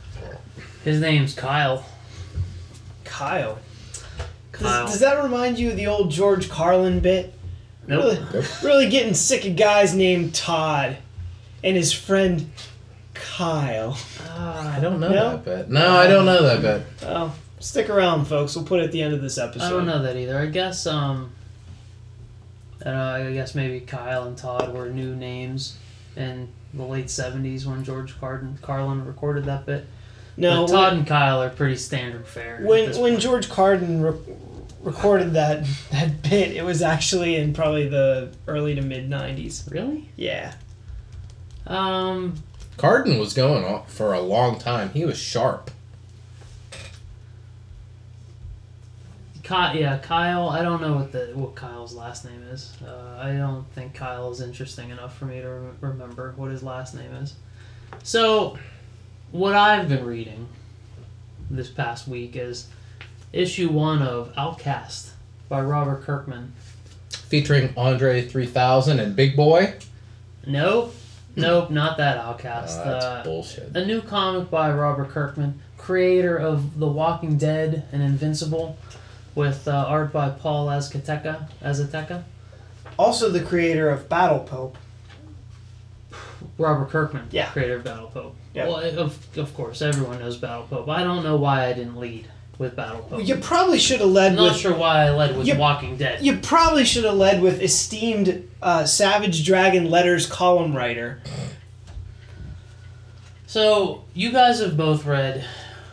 His name's Kyle. Kyle. Does, does that remind you of the old George Carlin bit? Nope. Really, Nope. really getting sick of guys named Todd and his friend Kyle. I don't know No? that bit. No, I don't know that bit. Oh, stick around, folks. We'll put it at the end of this episode. I don't know that either. I guess um I don't know, I guess maybe Kyle and Todd were new names in the late seventies when George Carlin Carlin recorded that bit. No, but Todd and Kyle are pretty standard fare. when when. George Carlin re- recorded that that bit, it was actually in probably the early to mid '90s. Really? Yeah. Um Carlin was going on for a long time. He was sharp. Ky- yeah, Kyle. I don't know what the what Kyle's last name is. Uh, I don't think Kyle is interesting enough for me to rem- remember what his last name is. So, what I've been reading this past week is issue one of Outcast by Robert Kirkman. Featuring Andre 3000 and Big Boy. Nope, nope, not that Outcast. Oh, that's uh, bullshit. a new comic by Robert Kirkman, creator of The Walking Dead and Invincible, with uh, art by Paul Azaceta. Azteca. Also, the creator of Battle Pope. Robert Kirkman, Yeah. creator of Battle Pope. Yeah. Well, of, of course, everyone knows Battle Pope. I don't know why I didn't lead with Battle Pope. You probably should have led I'm not with. sure why I led with You- Walking Dead. You probably should have led with esteemed uh, Savage Dragon letters column writer. So, you guys have both read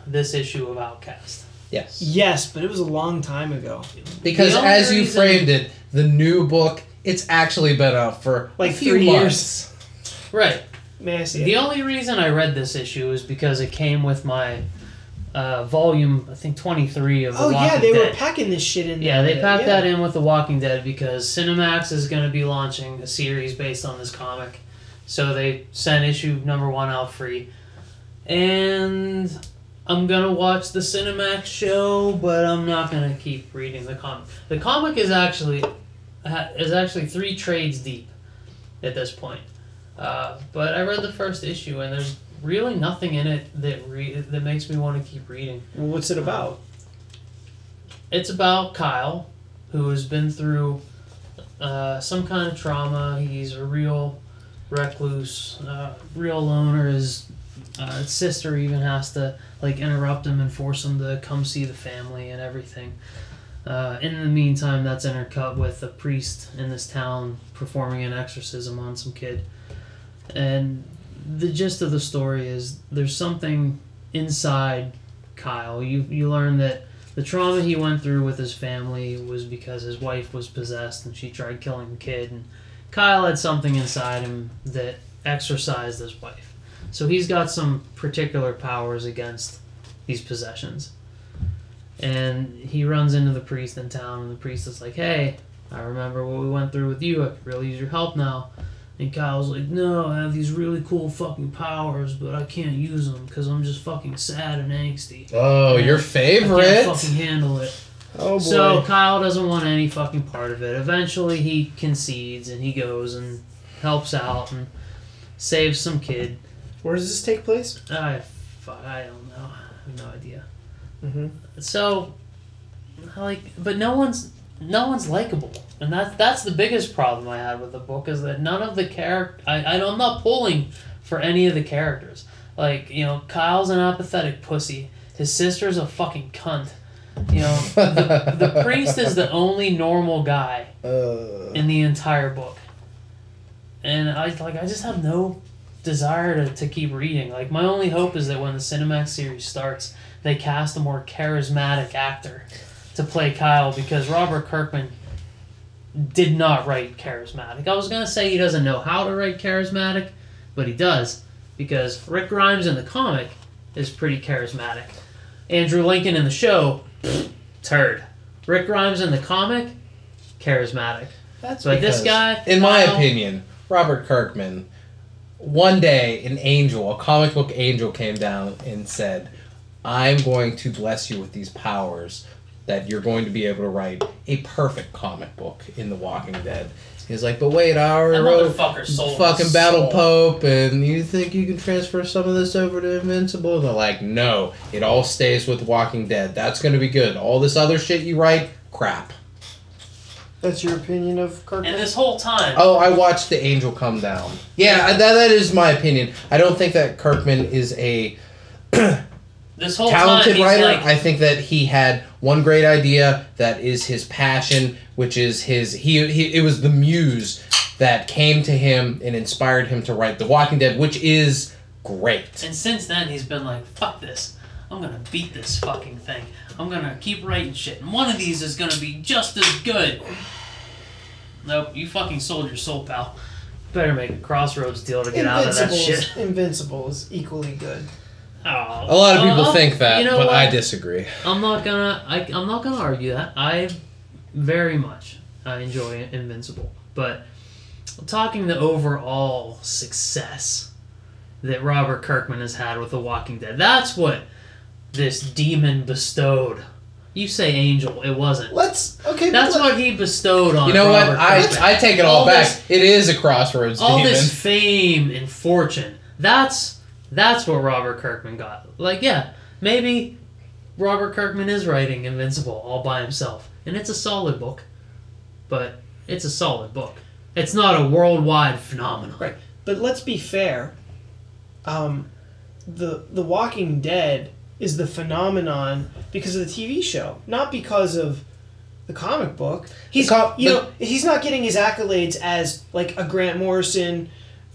this issue of Outcast. Yes. Yes, but it was a long time ago. Because The only as you reason- framed it, the new book, it's actually been out for Like a few three months. Right. May I see The it? only reason I read this issue is because it came with my uh, volume, I think 23 of The Oh Walking yeah, they Dead. were packing this shit in. Yeah, there. they packed Yeah. that in with The Walking Dead because Cinemax is going to be launching a series based on this comic. So they sent issue number one out free. And I'm going to watch the Cinemax show, but I'm not going to keep reading the comic. The comic is actually is actually three trades deep at this point. Uh, but I read the first issue, and there's really nothing in it that re- that makes me want to keep reading. Well, what's it about? It's about Kyle, who has been through uh, some kind of trauma. He's a real recluse, uh, real loner. His uh, sister even has to like interrupt him and force him to come see the family and everything. Uh, in the meantime, that's intercut with a priest in this town performing an exorcism on some kid. And the gist of the story is there's something inside Kyle. You you learn that the trauma he went through with his family was because his wife was possessed and she tried killing the kid and Kyle had something inside him that exorcised his wife. So he's got some particular powers against these possessions. And he runs into the priest in town and the priest is like, "Hey, I remember what we went through with you. I could really use your help now." And Kyle's like, "No, I have these really cool fucking powers, but I can't use them because I'm just fucking sad and angsty." Oh, your favorite? I can't fucking handle it. Oh boy. So Kyle doesn't want any fucking part of it. Eventually, he concedes and he goes and helps out and saves some kid. Where does this take place? I, fuck, I don't know. I have no idea. Mm-hmm. So, like, but no one's no one's likable, and that's that's the biggest problem I had with the book is that none of the character. I, I I'm not pulling for any of the characters. Like you know, Kyle's an apathetic pussy. His sister's a fucking cunt. You know, the, the priest is the only normal guy Uh, in the entire book. And I like I just have no desire to, to keep reading. Like my only hope is that when the Cinemax series starts, they cast a more charismatic actor to play Kyle because Robert Kirkman did not write charismatic. I was gonna say he doesn't know how to write charismatic, but he does because Rick Grimes in the comic is pretty charismatic. Andrew Lincoln in the show, turd. Rick Grimes in the comic, charismatic. That's But this guy, in my opinion, Robert Kirkman, one day an angel, a comic book angel, came down and said, "I'm going to bless you with these powers, that you're going to be able to write a perfect comic book in The Walking Dead. He's like, but wait, I already wrote sold fucking Battle soul. Pope, and you think you can transfer some of this over to Invincible? And they're like, no, it all stays with Walking Dead. That's going to be good. All this other shit you write, crap. That's your opinion of Kirkman? And this whole time, Oh, I watched The Angel Come Down. Yeah, that, that is my opinion. I don't think that Kirkman is a this whole talented time writer. like, I think that he had one great idea that is his passion, which is his he, he it was the muse that came to him and inspired him to write The Walking Dead, which is great. and since then he's been like, fuck this. I'm gonna beat this fucking thing. I'm gonna keep writing shit, and one of these is gonna be just as good. Nope, you fucking sold your soul, pal. Better make a crossroads deal to get out of that Invincible shit. Invincible is equally good. Oh, A lot of people I'll- think that, you know but what? I disagree. I'm not gonna. I, I'm not gonna argue that. I very much I enjoy Invincible, but talking the overall success that Robert Kirkman has had with The Walking Dead, that's what this demon bestowed. You say angel, it wasn't. Let's okay. That's let- what he bestowed on. You know what? Robert I, Kirkman. I take it all, All back. this- it is a crossroads all demon. this fame and fortune. That's that's what Robert Kirkman got. Like, yeah, maybe Robert Kirkman is writing Invincible all by himself, and it's a solid book, but it's a solid book. It's not a worldwide phenomenon. Right. But let's be fair. Um, the The Walking Dead is the phenomenon because of the TV show, not because of the comic book. He's The co- you know he's not getting his accolades as like a Grant Morrison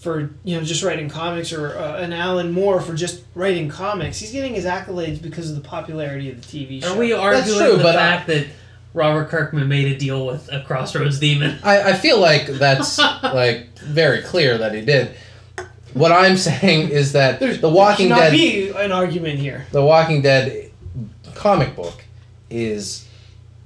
for you know just writing comics or uh, an Alan Moore for just writing comics. He's getting his accolades because of the popularity of the TV show. Are we arguing true, the but, fact that Robert Kirkman made a deal with a Crossroads demon? I, I feel like that's like very clear that he did. What I'm saying is that There's, The Walking there cannot Dead be an argument here. The Walking Dead comic book is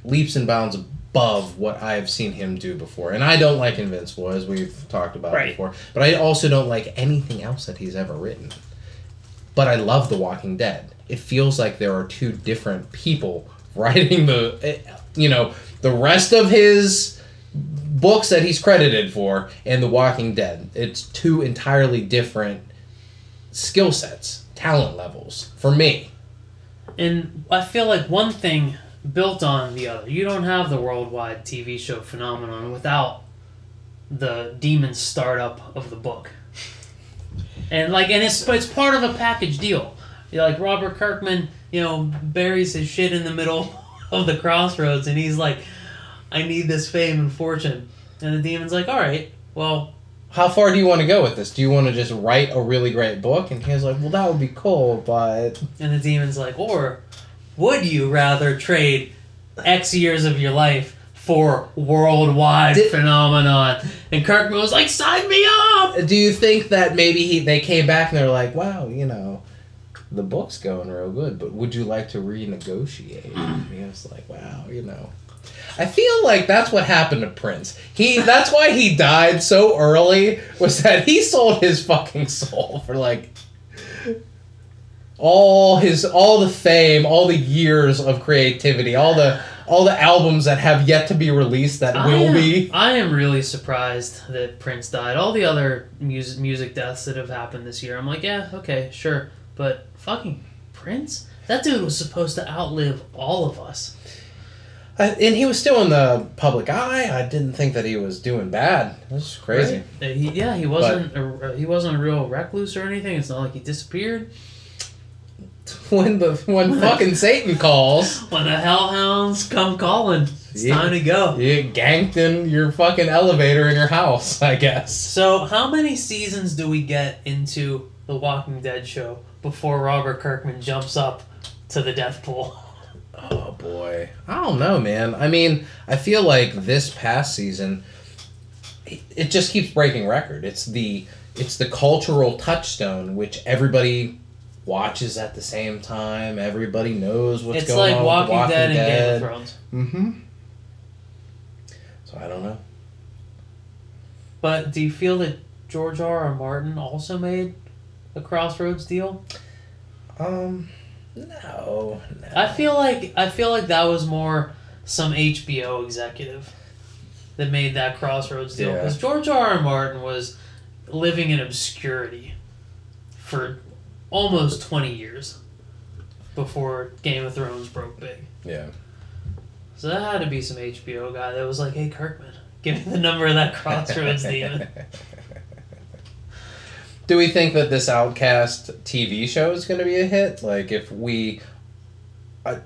leaps and bounds above what I've seen him do before. And I don't like Invincible, as we've talked about Right. before. But I also don't like anything else that he's ever written. But I love The Walking Dead. It feels like there are two different people writing the, eh, you know, the rest of his books that he's credited for and The Walking Dead. It's two entirely different skill sets, talent levels for me. And I feel like one thing built on the other. You don't have the worldwide TV show phenomenon without the demon startup of the book. And like, and it's it's part of a package deal. You know, like Robert Kirkman, you know, buries his shit in the middle of the crossroads, and he's like, "I need this fame and fortune," and the demon's like, "All right, well, how far do you want to go with this? Do you want to just write a really great book? And he's like, well, that would be cool, but And the demon's like, or would you rather trade X years of your life for worldwide Did- phenomenon? And Kirkman was like, sign me up! do you think that maybe he they came back and they're like, wow, you know, the book's going real good, but would you like to renegotiate? And he was like, wow, you know. I feel like that's what happened to Prince. He that's why he died so early was that he sold his fucking soul for like all his all the fame, all the years of creativity, all the all the albums that have yet to be released that I will am, be. I am really surprised that Prince died. All the other music music deaths that have happened this year, I'm like, yeah, okay, sure. But fucking Prince? That dude was supposed to outlive all of us. I, and he was still in the public eye. I didn't think that he was doing bad. This is crazy. Uh, he- yeah, he wasn't a, he wasn't a real recluse or anything. It's not like he disappeared. When the when fucking Satan calls, When the hellhounds come calling, it's Yeah. time to go. you get ganked in your fucking elevator in your house. I guess. So, how many seasons do we get into the Walking Dead show before Robert Kirkman jumps up to the death pool? Oh boy, I don't know, man. I mean, I feel like this past season, it, it just keeps breaking record. It's the it's the cultural touchstone which everybody watches at the same time. Everybody knows what's it's going like on. Walking, with the Walking Dead and Game of Dead. Thrones. Mm-hmm. So I don't know. But do you feel that George R. R. Martin also made a Crossroads deal? Um, No, no. I feel like I feel like that was more some HBO executive that made that Crossroads deal Yeah. because George R. R. Martin was living in obscurity for almost twenty years before Game of Thrones broke big. yeah. So that had to be some HBO guy that was like, "Hey Kirkman, give me the number of that Crossroads demon." Do we think that this Outcast TV show is going to be a hit? Like, if we. I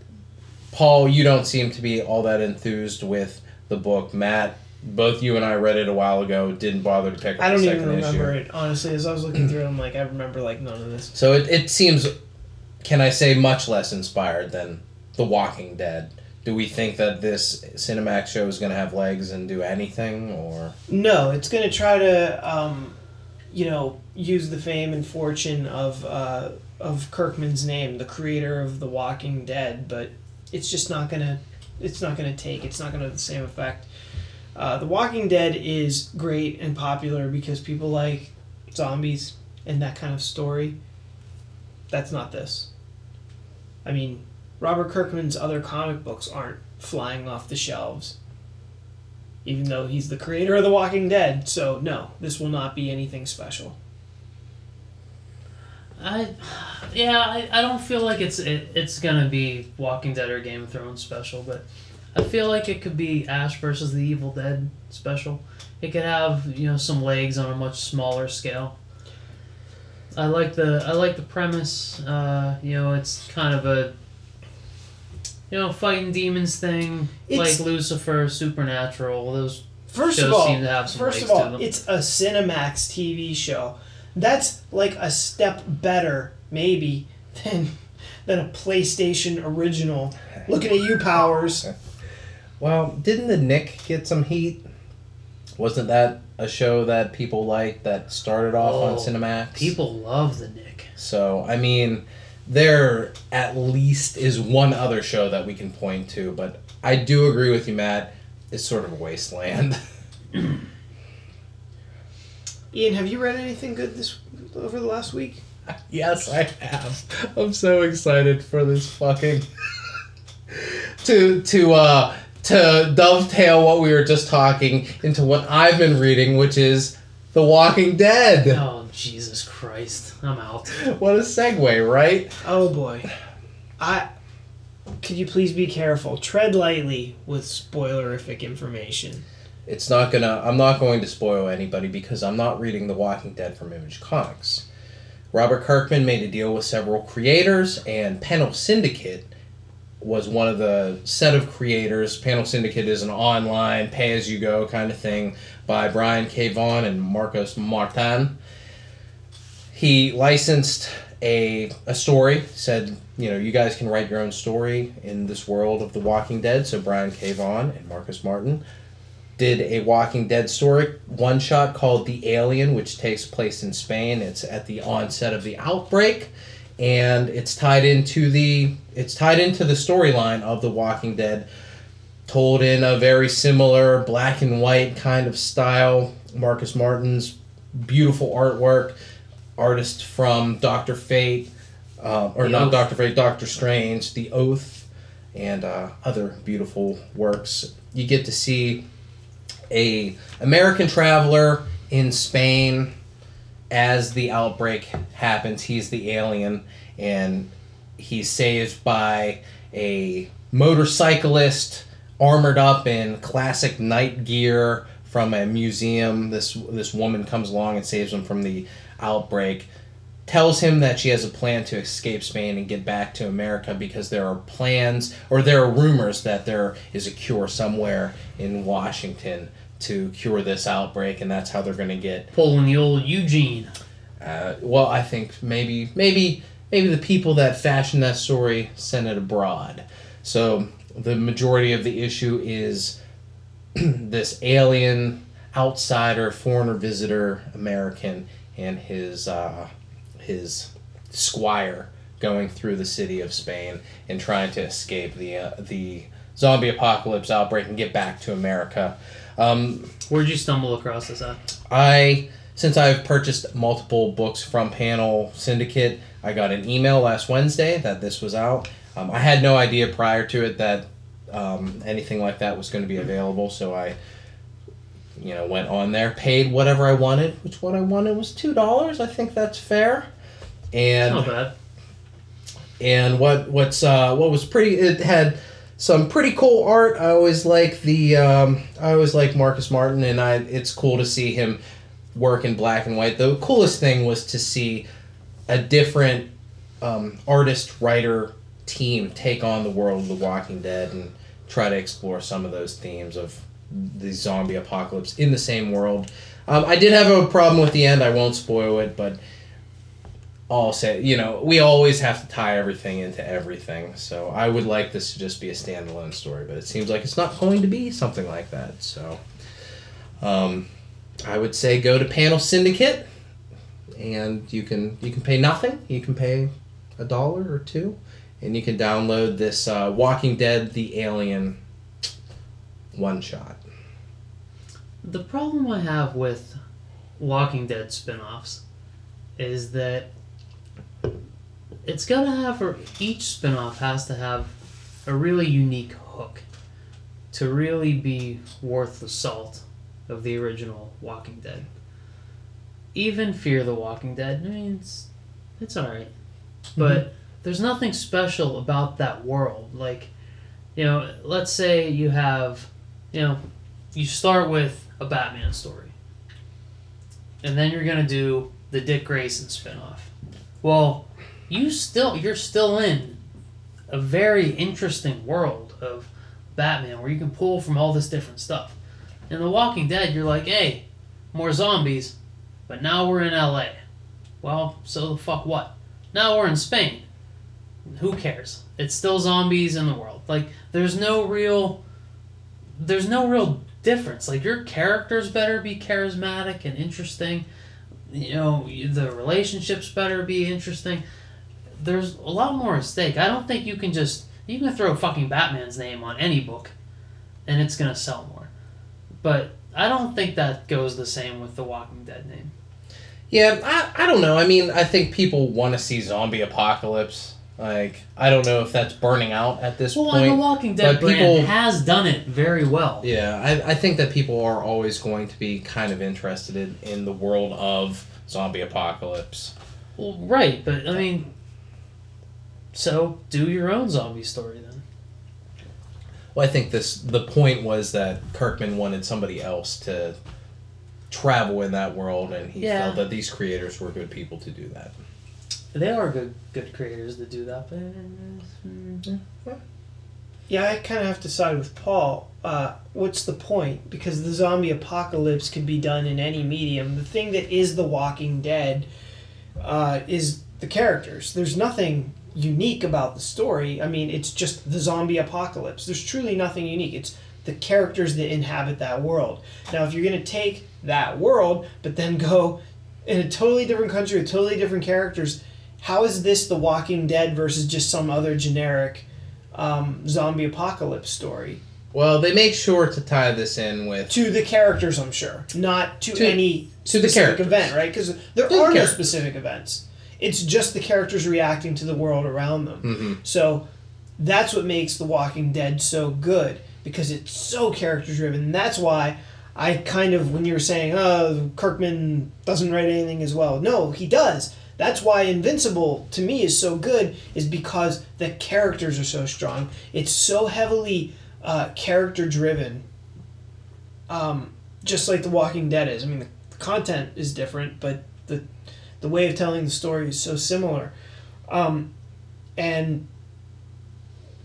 Paul, you don't seem to be all that enthused with the book. Matt, both you and I read it a while ago, didn't bother to pick up. I don't the even second remember issue. it honestly. As I was looking through, it, I'm like, I remember like none of this. So it, it seems, can I say, much less inspired than The Walking Dead. Do we think that this Cinemax show is going to have legs and do anything, or No, it's gonna try to, um, you know, use the fame and fortune of uh, of Kirkman's name, the creator of The Walking Dead, but it's just not gonna. It's not gonna take. It's not gonna have the same effect. Uh, the Walking Dead is great and popular because people like zombies and that kind of story. That's not this. I mean, Robert Kirkman's other comic books aren't flying off the shelves even though he's the creator of The Walking Dead. So no, this will not be anything special. I, yeah, I, I don't feel like it's it, it's gonna be Walking Dead or Game of Thrones special, but I feel like it could be Ash versus the Evil Dead special. It could have you know some legs on a much smaller scale. I like the I like the premise. Uh, you know, it's kind of a you know fighting demons thing, It's- like Lucifer, Supernatural. Those First shows of all, seem to have some first legs of to all, them. it's a Cinemax TV show. That's like a step better, maybe, than than a PlayStation original. Looking at you, Powers. Well, didn't the Knick get some heat? Wasn't that a show that people liked that started off on Oh, Cinemax? people love the Knick. So, I mean, there at least is one other show that we can point to, but I do agree with you, Matt. It's sort of a wasteland. Ian, have you read anything good this over the last week? yes, I have. I'm so excited for this fucking to to uh to dovetail what we were just talking into what I've been reading, which is The Walking Dead. Oh Jesus Christ! I'm out. What a segue, right? Oh boy, I. Could you please be careful? Tread lightly with spoilerific information. It's not gonna. I'm not going to spoil anybody because I'm not reading The Walking Dead from Image Comics. Robert Kirkman made a deal with several creators, and Panel Syndicate was one of the set of creators. Panel Syndicate is an online pay-as-you-go kind of thing by Brian K. Vaughan and Marcos Martin. He licensed a a story. Said, you know, you guys can write your own story in this world of The Walking Dead. So Brian K. Vaughan and Marcos Martin did a Walking Dead story one shot called The Alien, which takes place in Spain. It's at the onset of the outbreak, and it's tied into the it's tied into the storyline of The Walking Dead, told in a very similar black and white kind of style. Marcos Martin's beautiful artwork, artist from Doctor Fate, uh, or The not. Doctor Fate, Doctor Strange, The Oath, and uh, other beautiful works. You get to see a American traveler in Spain as the outbreak happens. He's the alien, and he's saved by a motorcyclist armored up in classic knight gear from a museum. This this woman comes along and saves him from the outbreak. Tells him that she has a plan to escape Spain and get back to America because there are plans or there are rumors that there is a cure somewhere in Washington to cure this outbreak, and that's how they're going to get Pulling the old Eugene. uh, well, I think maybe maybe maybe the people that fashioned that story sent it abroad. So the majority of the issue is this alien outsider, foreigner visitor, American, and his uh, his squire going through the city of Spain and trying to escape the uh, the zombie apocalypse outbreak and get back to America. Um, Where'd you stumble across this at? I since I've purchased multiple books from Panel Syndicate, I got an email last Wednesday that this was out. Um, I had no idea prior to it that um, anything like that was going to be available, so I, you know, went on there, paid whatever I wanted, which what I wanted was two dollars. I think that's fair. And Not bad. and what what's uh, what was pretty it had some pretty cool art. I always like the um, i always like marcos martin and i it's cool to see him work in black and white. The coolest thing was to see a different um, artist writer team take on the world of the walking dead and try to explore some of those themes of the zombie apocalypse in the same world. Um, i did have a problem with the end. I won't spoil it but all say you know we always have to tie everything into everything. So i would like this to just be a standalone story but it seems like it's not going to be something like that. So um, i would say go to panel syndicate and you can you can pay nothing. You can pay a dollar or two and you can download this uh, walking dead the alien one shot. The problem I have with Walking Dead spin-offs is that it's got to have or each spin-off has to have a really unique hook to really be worth the salt of the original Walking Dead. Even Fear the Walking Dead, I mean, it's, it's alright. Mm-hmm. But there's nothing special about that world. Like, you know, let's say you have, you know, you start with a Batman story. And then you're gonna do the Dick Grayson spinoff. Well, you still you're still in a very interesting world of Batman where you can pull from all this different stuff. In The Walking Dead, you're like, hey, more zombies, but now we're in LA. Well, so the fuck what? Now we're in Spain. Who cares? It's still zombies in the world. Like there's no real there's no real difference. Like your characters better be charismatic and interesting. You know, the relationships better be interesting. There's a lot more at stake. I don't think you can just you can throw fucking Batman's name on any book and it's gonna sell more. But I don't think that goes the same with the Walking Dead name. Yeah, I, I don't know. I mean, I think people want to see zombie apocalypse. Like, I don't know if that's burning out at this Well, and the point. Walking Dead but brand people- has done it very well. Yeah, I, I think that people are always going to be kind of interested in, in the world of zombie apocalypse. Well, right, but I mean, so do your own zombie story then. Well, I think this the point was that Kirkman wanted somebody else to travel in that world, and he Yeah. felt that these creators were good people to do that. They are good, good creators that do that. But mm, Yeah, I kind of have to side with Paul. Uh, what's the point? Because the zombie apocalypse can be done in any medium. The thing that is The Walking Dead uh, is the characters. There's nothing unique about the story. I mean, it's just the zombie apocalypse. There's truly nothing unique. It's the characters that inhabit that world. Now, if you're going to take that world, but then go in a totally different country with totally different characters, how is this The Walking Dead versus just some other generic um, zombie apocalypse story? Well, they make sure to tie this in with To the characters, I'm sure, not to, To- any to the specific characters. event, right? Because there To the are no specific events. It's just the characters reacting to the world around them. Mhm. So that's what makes The Walking Dead so good because it's so character driven. That's why I kind of, when you were saying, oh, Kirkman doesn't write anything as well. No, he does. That's why Invincible to me is so good, is because the characters are so strong. It's so heavily uh, character driven, um, just like The Walking Dead is. I mean, the content is different, but the way of telling the story is so similar. Um, and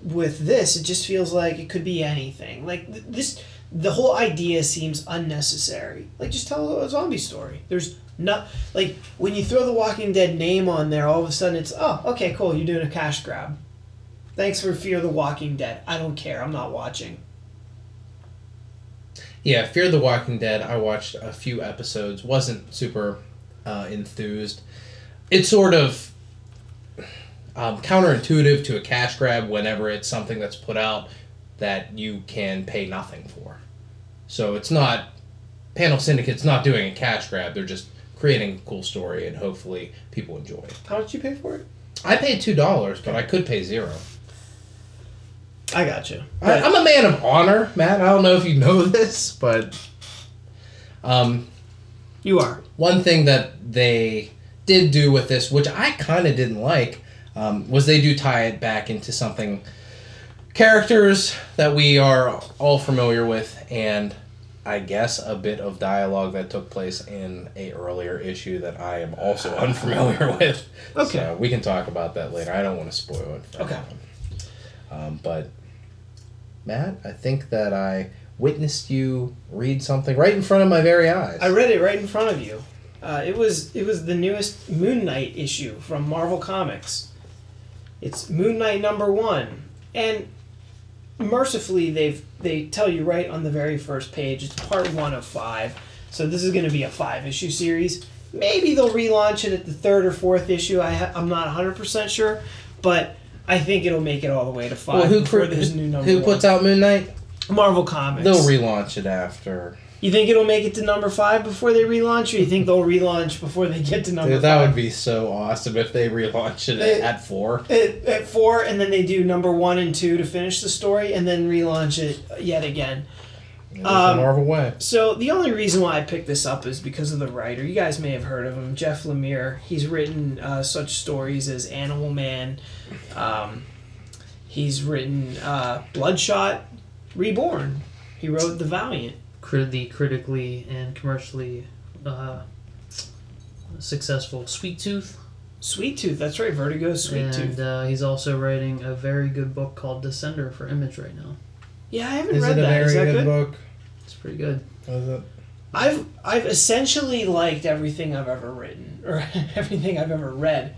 with this, it just feels like it could be anything. Like th- this, the whole idea seems unnecessary. Like just tell a zombie story. There's not like when you throw the Walking Dead name on there, all of a sudden it's oh okay cool you're doing a cash grab. Thanks for Fear the Walking Dead. I don't care. I'm not watching. Yeah, Fear the Walking Dead. I watched a few episodes. wasn't super uh, enthused. It's sort of um, counterintuitive to a cash grab whenever it's something that's put out that you can pay nothing for. So it's not Panel Syndicate's not doing a cash grab. They're just creating a cool story and hopefully people enjoy it. How much you pay for it? I paid two dollars, but I could pay zero. I got you. I, I'm a man of honor, Matt. I don't know if you know this, but um, you are. One thing that they did do with this, which I kind of didn't like, um, was they do tie it back into something characters that we are all familiar with, and I guess a bit of dialogue that took place in a earlier issue that I am also unfamiliar with. Okay. So we can talk about that later. I don't want to spoil it. Okay. Um, but Matt, I think that I witnessed you read something right in front of my very eyes. I read it right in front of you. Uh, it was it was the newest Moon Knight issue from Marvel Comics. It's Moon Knight number one, and mercifully they've they tell you right on the very first page it's part one of five. So this is going to be a five issue series. Maybe they'll relaunch it at the third or fourth issue. I ha- I'm not 100 percent sure, but I think it'll make it all the way to five well, who, before cr- there's new number who puts out Moon Knight? Marvel Comics. They'll relaunch it after. You think it'll make it to number five before they relaunch, or you think they'll relaunch before they get to number Dude, that five? would be so awesome if they relaunch it It- at, four. at, at four, and then they do number one and two to finish the story, and then relaunch it yet again. Um, Marvel way. So the only reason why I picked this up is because of the writer. You guys may have heard of him, Jeff Lemire. He's written uh, such stories as Animal Man. Um, he's written uh, Bloodshot, Reborn. He wrote The Valiant. Crit- the critically and commercially uh, successful Sweet Tooth. Sweet Tooth. That's right, Vertigo. Sweet and Tooth. uh, he's also writing a very good book called Descender for Image right now. Yeah, I haven't Is read it a that. very Is that good, good? book? It's pretty good. Is it? I've I've essentially liked everything I've ever written or everything I've ever read.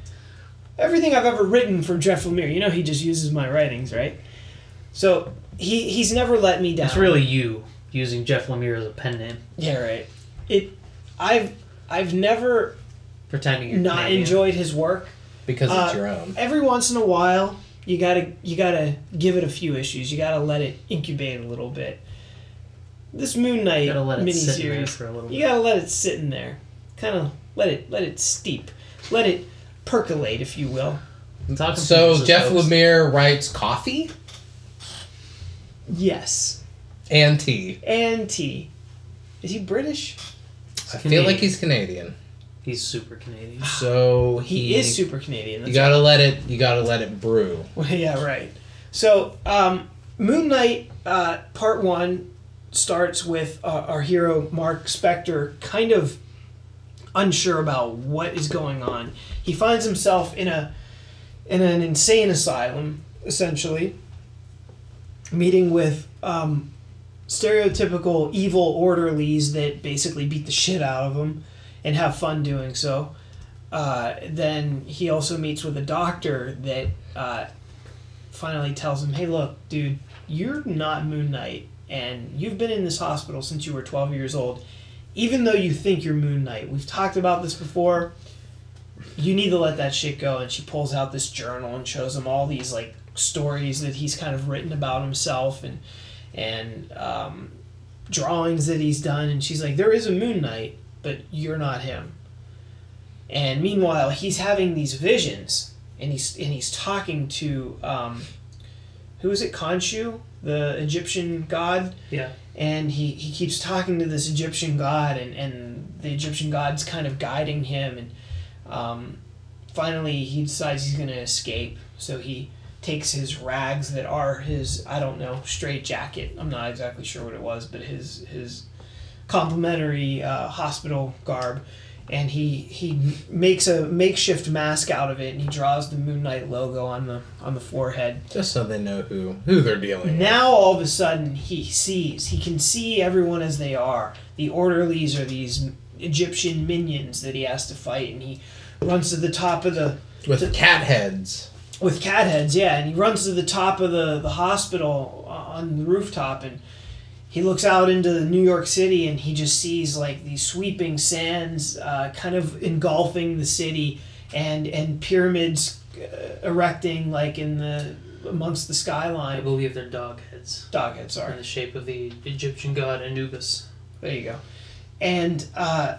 Everything I've ever written for Jeff Lemire. You know he just uses my writings, right? So he he's never let me down. It's really you using Jeff Lemire as a pen name, Yeah, right. It I've I've never pretending you're not Canadian. enjoyed his work. Because Uh, it's your own. Every once in a while, you gotta you gotta give it a few issues. You gotta let it incubate a little bit. This Moon Knight You gotta let it sit in there miniseries, for a little you gotta let it sit in there. Kind of let it let it steep, let it percolate, if you will. So Jeff folks. Lemire writes coffee Yes, and tea. and tea. Is he British? I feel like he's Canadian. He's super Canadian. So He, he, is super Canadian. You gotta let it. You gotta let it brew. Well, yeah, right. So, um, Moon Knight uh, Part 1 starts with uh, our hero, Mark Spector, kind of unsure about what is going on. He finds himself in a in an insane asylum, essentially, meeting with um, stereotypical evil orderlies that basically beat the shit out of him and have fun doing so. Uh, then he also meets with a doctor that uh, finally tells him, "Hey, look, dude, you're not Moon Knight, and you've been in this hospital since you were 12 years old. Even though you think you're Moon Knight, we've talked about this before. You need to let that shit go." And she pulls out this journal and shows him all these like stories that he's kind of written about himself and and um, drawings that he's done. And she's like, "There is a Moon Knight, but you're not him." And meanwhile, he's having these visions, and he's and he's talking to um, who is it? Khonshu, the Egyptian god, Yeah. and he, he keeps talking to this Egyptian god, and, and the Egyptian god's kind of guiding him, and um, finally he decides he's going to escape. So he takes his rags that are his I don't know straight jacket. I'm not exactly sure what it was, but his his complimentary uh, hospital garb, and he he makes a makeshift mask out of it, and he draws the Moon Knight logo on the on the forehead. Just so they know who who they're dealing with. Now all of a sudden he sees, he can see everyone as they are. The orderlies are these Egyptian minions that he has to fight, and he runs to the top of the With cat heads. With cat heads, yeah, and he runs to the top of the the hospital uh, on the rooftop, and he looks out into New York City, and he just sees like these sweeping sands, uh, kind of engulfing the city, and and pyramids uh, erecting like in the amongst the skyline. I believe they're dog heads. Dog heads, sorry. In the shape of the Egyptian god Anubis. There you go. And uh,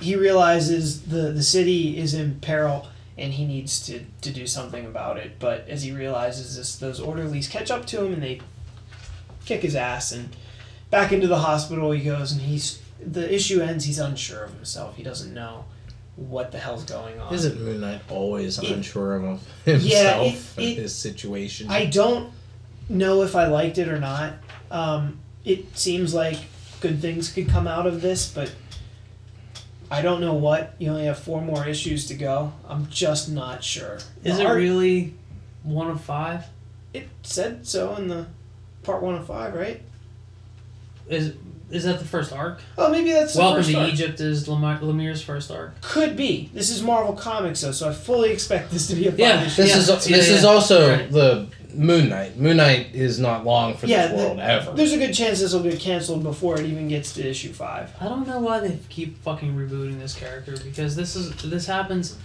he realizes the the city is in peril and he needs to, to do something about it. But as he realizes this, those orderlies catch up to him and they kick his ass and back into the hospital he goes and he's the issue ends. He's unsure of himself. He doesn't know what the hell's going on. Isn't Moon Knight always It- unsure of Yeah, himself it- and it- his situation? I don't know if I liked it or not. Um, it seems like good things could come out of this, but I don't know what. You only have four more issues to go. I'm just not sure. Is The it art- really one of five? It said so in the part one of five, right? Is is that the first arc? Oh, maybe that's the Welcome first to arc. Egypt is Lemire, Lemire's first arc. Could be. This is Marvel Comics, though, so I fully expect this to be a five Yeah, issue. this Yeah, is yeah, this is yeah. also Right. the Moon Knight. Moon Knight is not long for Yeah, this world the- ever. There's a good chance this will get canceled before it even gets to issue five. I don't know why they keep fucking rebooting this character because this is this happens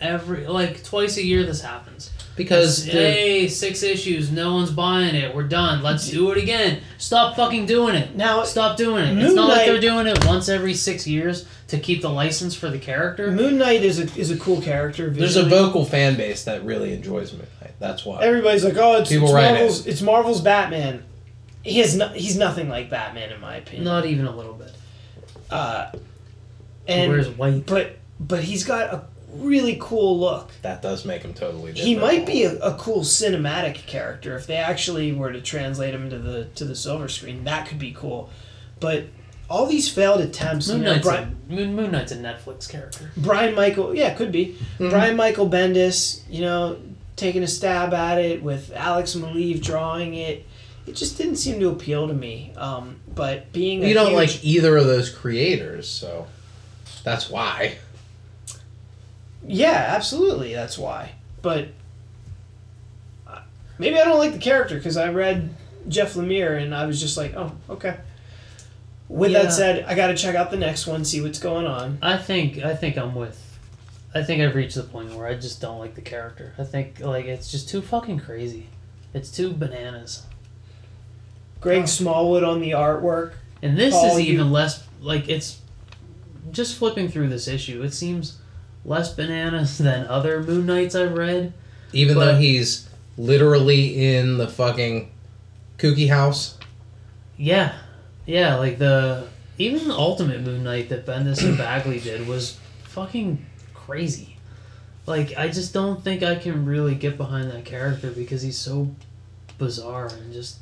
every like twice a year. This happens because the- hey, six issues, no one's buying it. We're done. Let's do it again. Stop fucking doing it. Now, Stop doing it. Moon it's not like they're doing it once every six years to keep the license for the character. Moon Knight is a is a cool character. there's a vocal fan base that really enjoys Moon Knight. That's why. Everybody's like, oh, it's, People it's write Marvel's it's Marvel's Batman. He has no, he's nothing like Batman in my opinion. Not even a little bit. Uh, He and wears white. but but he's got a really cool look. that does make him totally. Different. He might be a, a cool cinematic character if they actually were to translate him to the to the silver screen. That could be cool, but all these failed attempts. Moon you know, Knight's, Brian, a, Moon, Moon Knight's a Netflix character. Brian Michael, yeah, could be Mhm. Brian Michael Bendis. You know, taking a stab at it with Alex Maleev drawing it. It just didn't seem to appeal to me. Um, but being a You don't huge- like either of those creators, so that's why. Yeah, absolutely. That's why. But uh, maybe I don't like the character because I read Jeff Lemire and I was just like, oh, okay. With Yeah. that said, I got to check out the next one, see what's going on. I think I think I'm with. I think I've reached the point where I just don't like the character. I think like it's just too fucking crazy. It's too bananas. Greg Smallwood on the artwork. And this Paul, is you- even less like it's just flipping through this issue. It seems less bananas than other Moon Knights I've read. Even But- though he's literally in the fucking kooky house. Yeah, yeah, like the even the Ultimate Moon Knight that Bendis and Bagley did was fucking crazy. Like I just don't think I can really get behind that character because he's so bizarre and just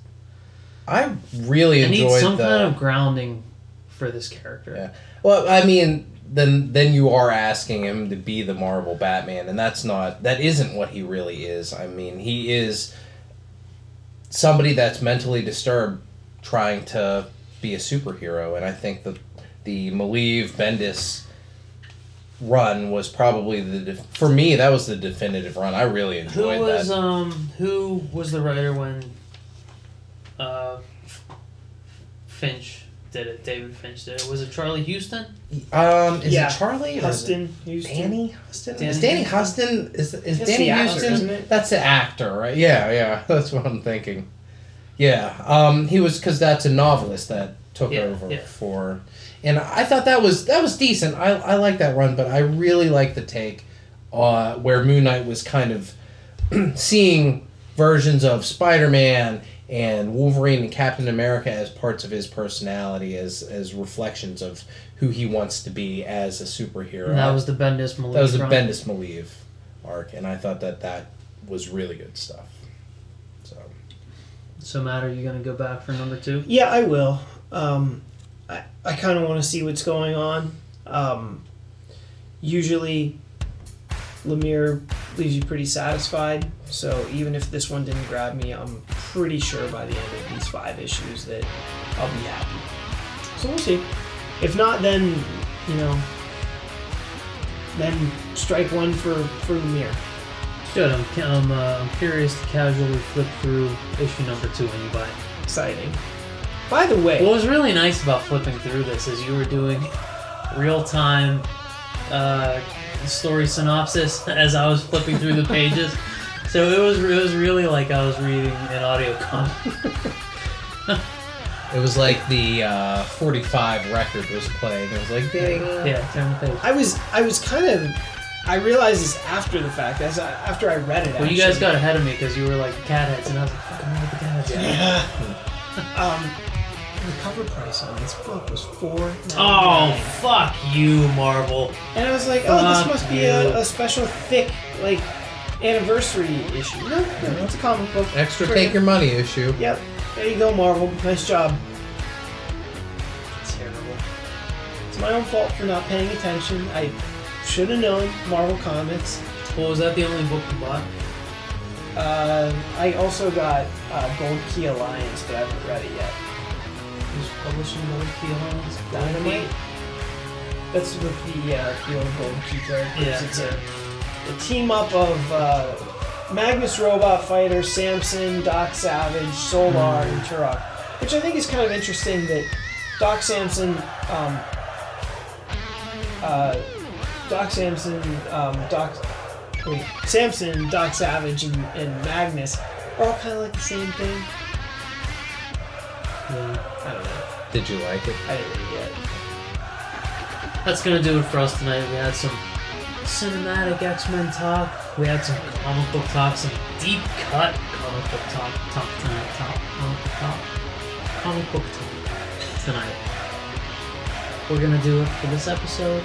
I really I need some the. kind of grounding for this character. Yeah. Well, I mean, then then you are asking him to be the Marvel Batman, and that's not that isn't what he really is. I mean, he is somebody that's mentally disturbed trying to be a superhero, and I think that the Maleev Bendis run was probably the def- for me that was the definitive run. I really Who enjoyed was that. um who was the writer when uh Finch did it? David Finch did it. Was it Charlie Huston? Um, is Yeah. it Charlie? or is it- Huston. Houston. Danny Huston. Danny is Danny Huston? Huston? Is is That's Danny the actor, Houston? isn't it? That's the actor, right? Yeah, yeah. That's what I'm thinking. Yeah. Um, he was because that's a novelist that took Yeah, over yeah. for, and I thought that was that was decent. I I like that run, but I really like the take, uh, where Moon Knight was kind of seeing versions of Spider Man and Wolverine and Captain America as parts of his personality, as as reflections of who he wants to be as a superhero. And that was the Bendis Maleev That was the run. Bendis Maleev arc, and I thought that that was really good stuff. So So Matt, are you gonna go back for number two? Yeah, I will. Um, I, I kind of want to see what's going on. Um, usually, Lemire leaves you pretty satisfied. So even if this one didn't grab me, I'm pretty sure by the end of these five issues that I'll be happy. So we'll see. If not, then you know, then strike one for for Lemire. Good. I'm I'm, uh, I'm curious to casually flip through issue number two when you buy it. Exciting. By the way, What was really nice about flipping through this is you were doing real time uh, story synopsis as I was flipping through the pages. So it was it was really like I was reading an audio comic. It was like the uh, 45 record was playing. It was like ding. Yeah, turn the page. I was I was kind of I realized this after the fact as I, after I read it. Well, you guys got ahead of me because you were like cat heads, and I was like, fucking with the cat heads. um the cover price on this book was four. Oh, fuck you, Marvel. And I was like, oh, this must be you. a, a special thick like anniversary issue. No, no, it's a comic book. Extra Bring take your money issue. Yep. There you go, Marvel. Nice job. Terrible. It's my own fault for not paying attention. I should have known Marvel Comics. Well, was that the only book you bought? Uh, I also got uh, Gold Key Alliance, but I haven't read it yet. Who's publishing Key Alliance? Dynamite. That's with the uh, the old Gold Key characters. Yeah, it's a, a team up of uh, Magnus Robot Fighter, Samson, Doc Savage, Solar, and Turok, which I think is kind of interesting that Doc Samson, um, uh, Doc Samson, um, Doc, wait, Samson, Doc Savage, and, and Magnus are all kind of like the same thing. Yeah. I don't know. Did you like it? I didn't read it. That's gonna do it for us tonight. We had some cinematic X Men talk. We had some comic book talk, some deep cut comic book talk. Talk tonight. Talk comic book talk. Comic book talk tonight. We're gonna do it for this episode.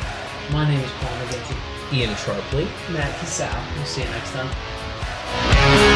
My name is Paul McGinty. Ian Sharpley. Matt Casal. We'll see you next time.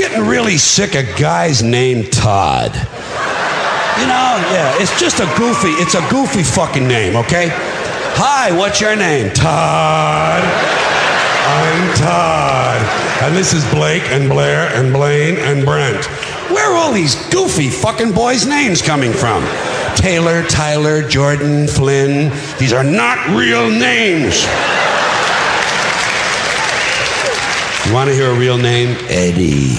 Getting really sick of guys named Todd. You know, yeah, it's just a goofy, it's a goofy fucking name, okay? Hi, what's your name? Todd. I'm Todd. And this is Blake and Blair and Blaine and Brent. Where are all these goofy fucking boys' names coming from? Taylor, Tyler, Jordan, Flynn. These are not real names. You want to hear a real name? Eddie.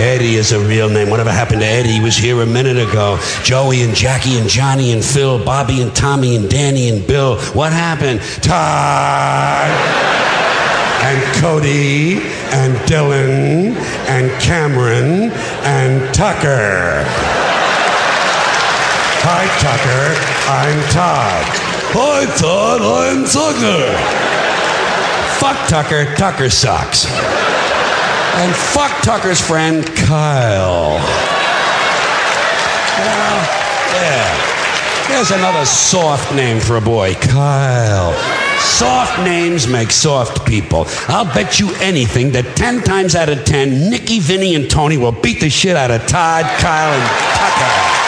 Eddie is a real name. Whatever happened to Eddie? He was here a minute ago. Joey and Jackie and Johnny and Phil, Bobby and Tommy and Danny and Bill. What happened? Todd and Cody and Dylan and Cameron and Tucker. Hi, Tucker. I'm Todd. Hi, Todd. I'm Tucker. Fuck Tucker. Tucker sucks. And fuck Tucker's friend, Kyle. Yeah. There's another soft name for a boy, Kyle. Soft names make soft people. I'll bet you anything that 10 times out of 10, Nicky, Vinny, and Tony will beat the shit out of Todd, Kyle, and Tucker.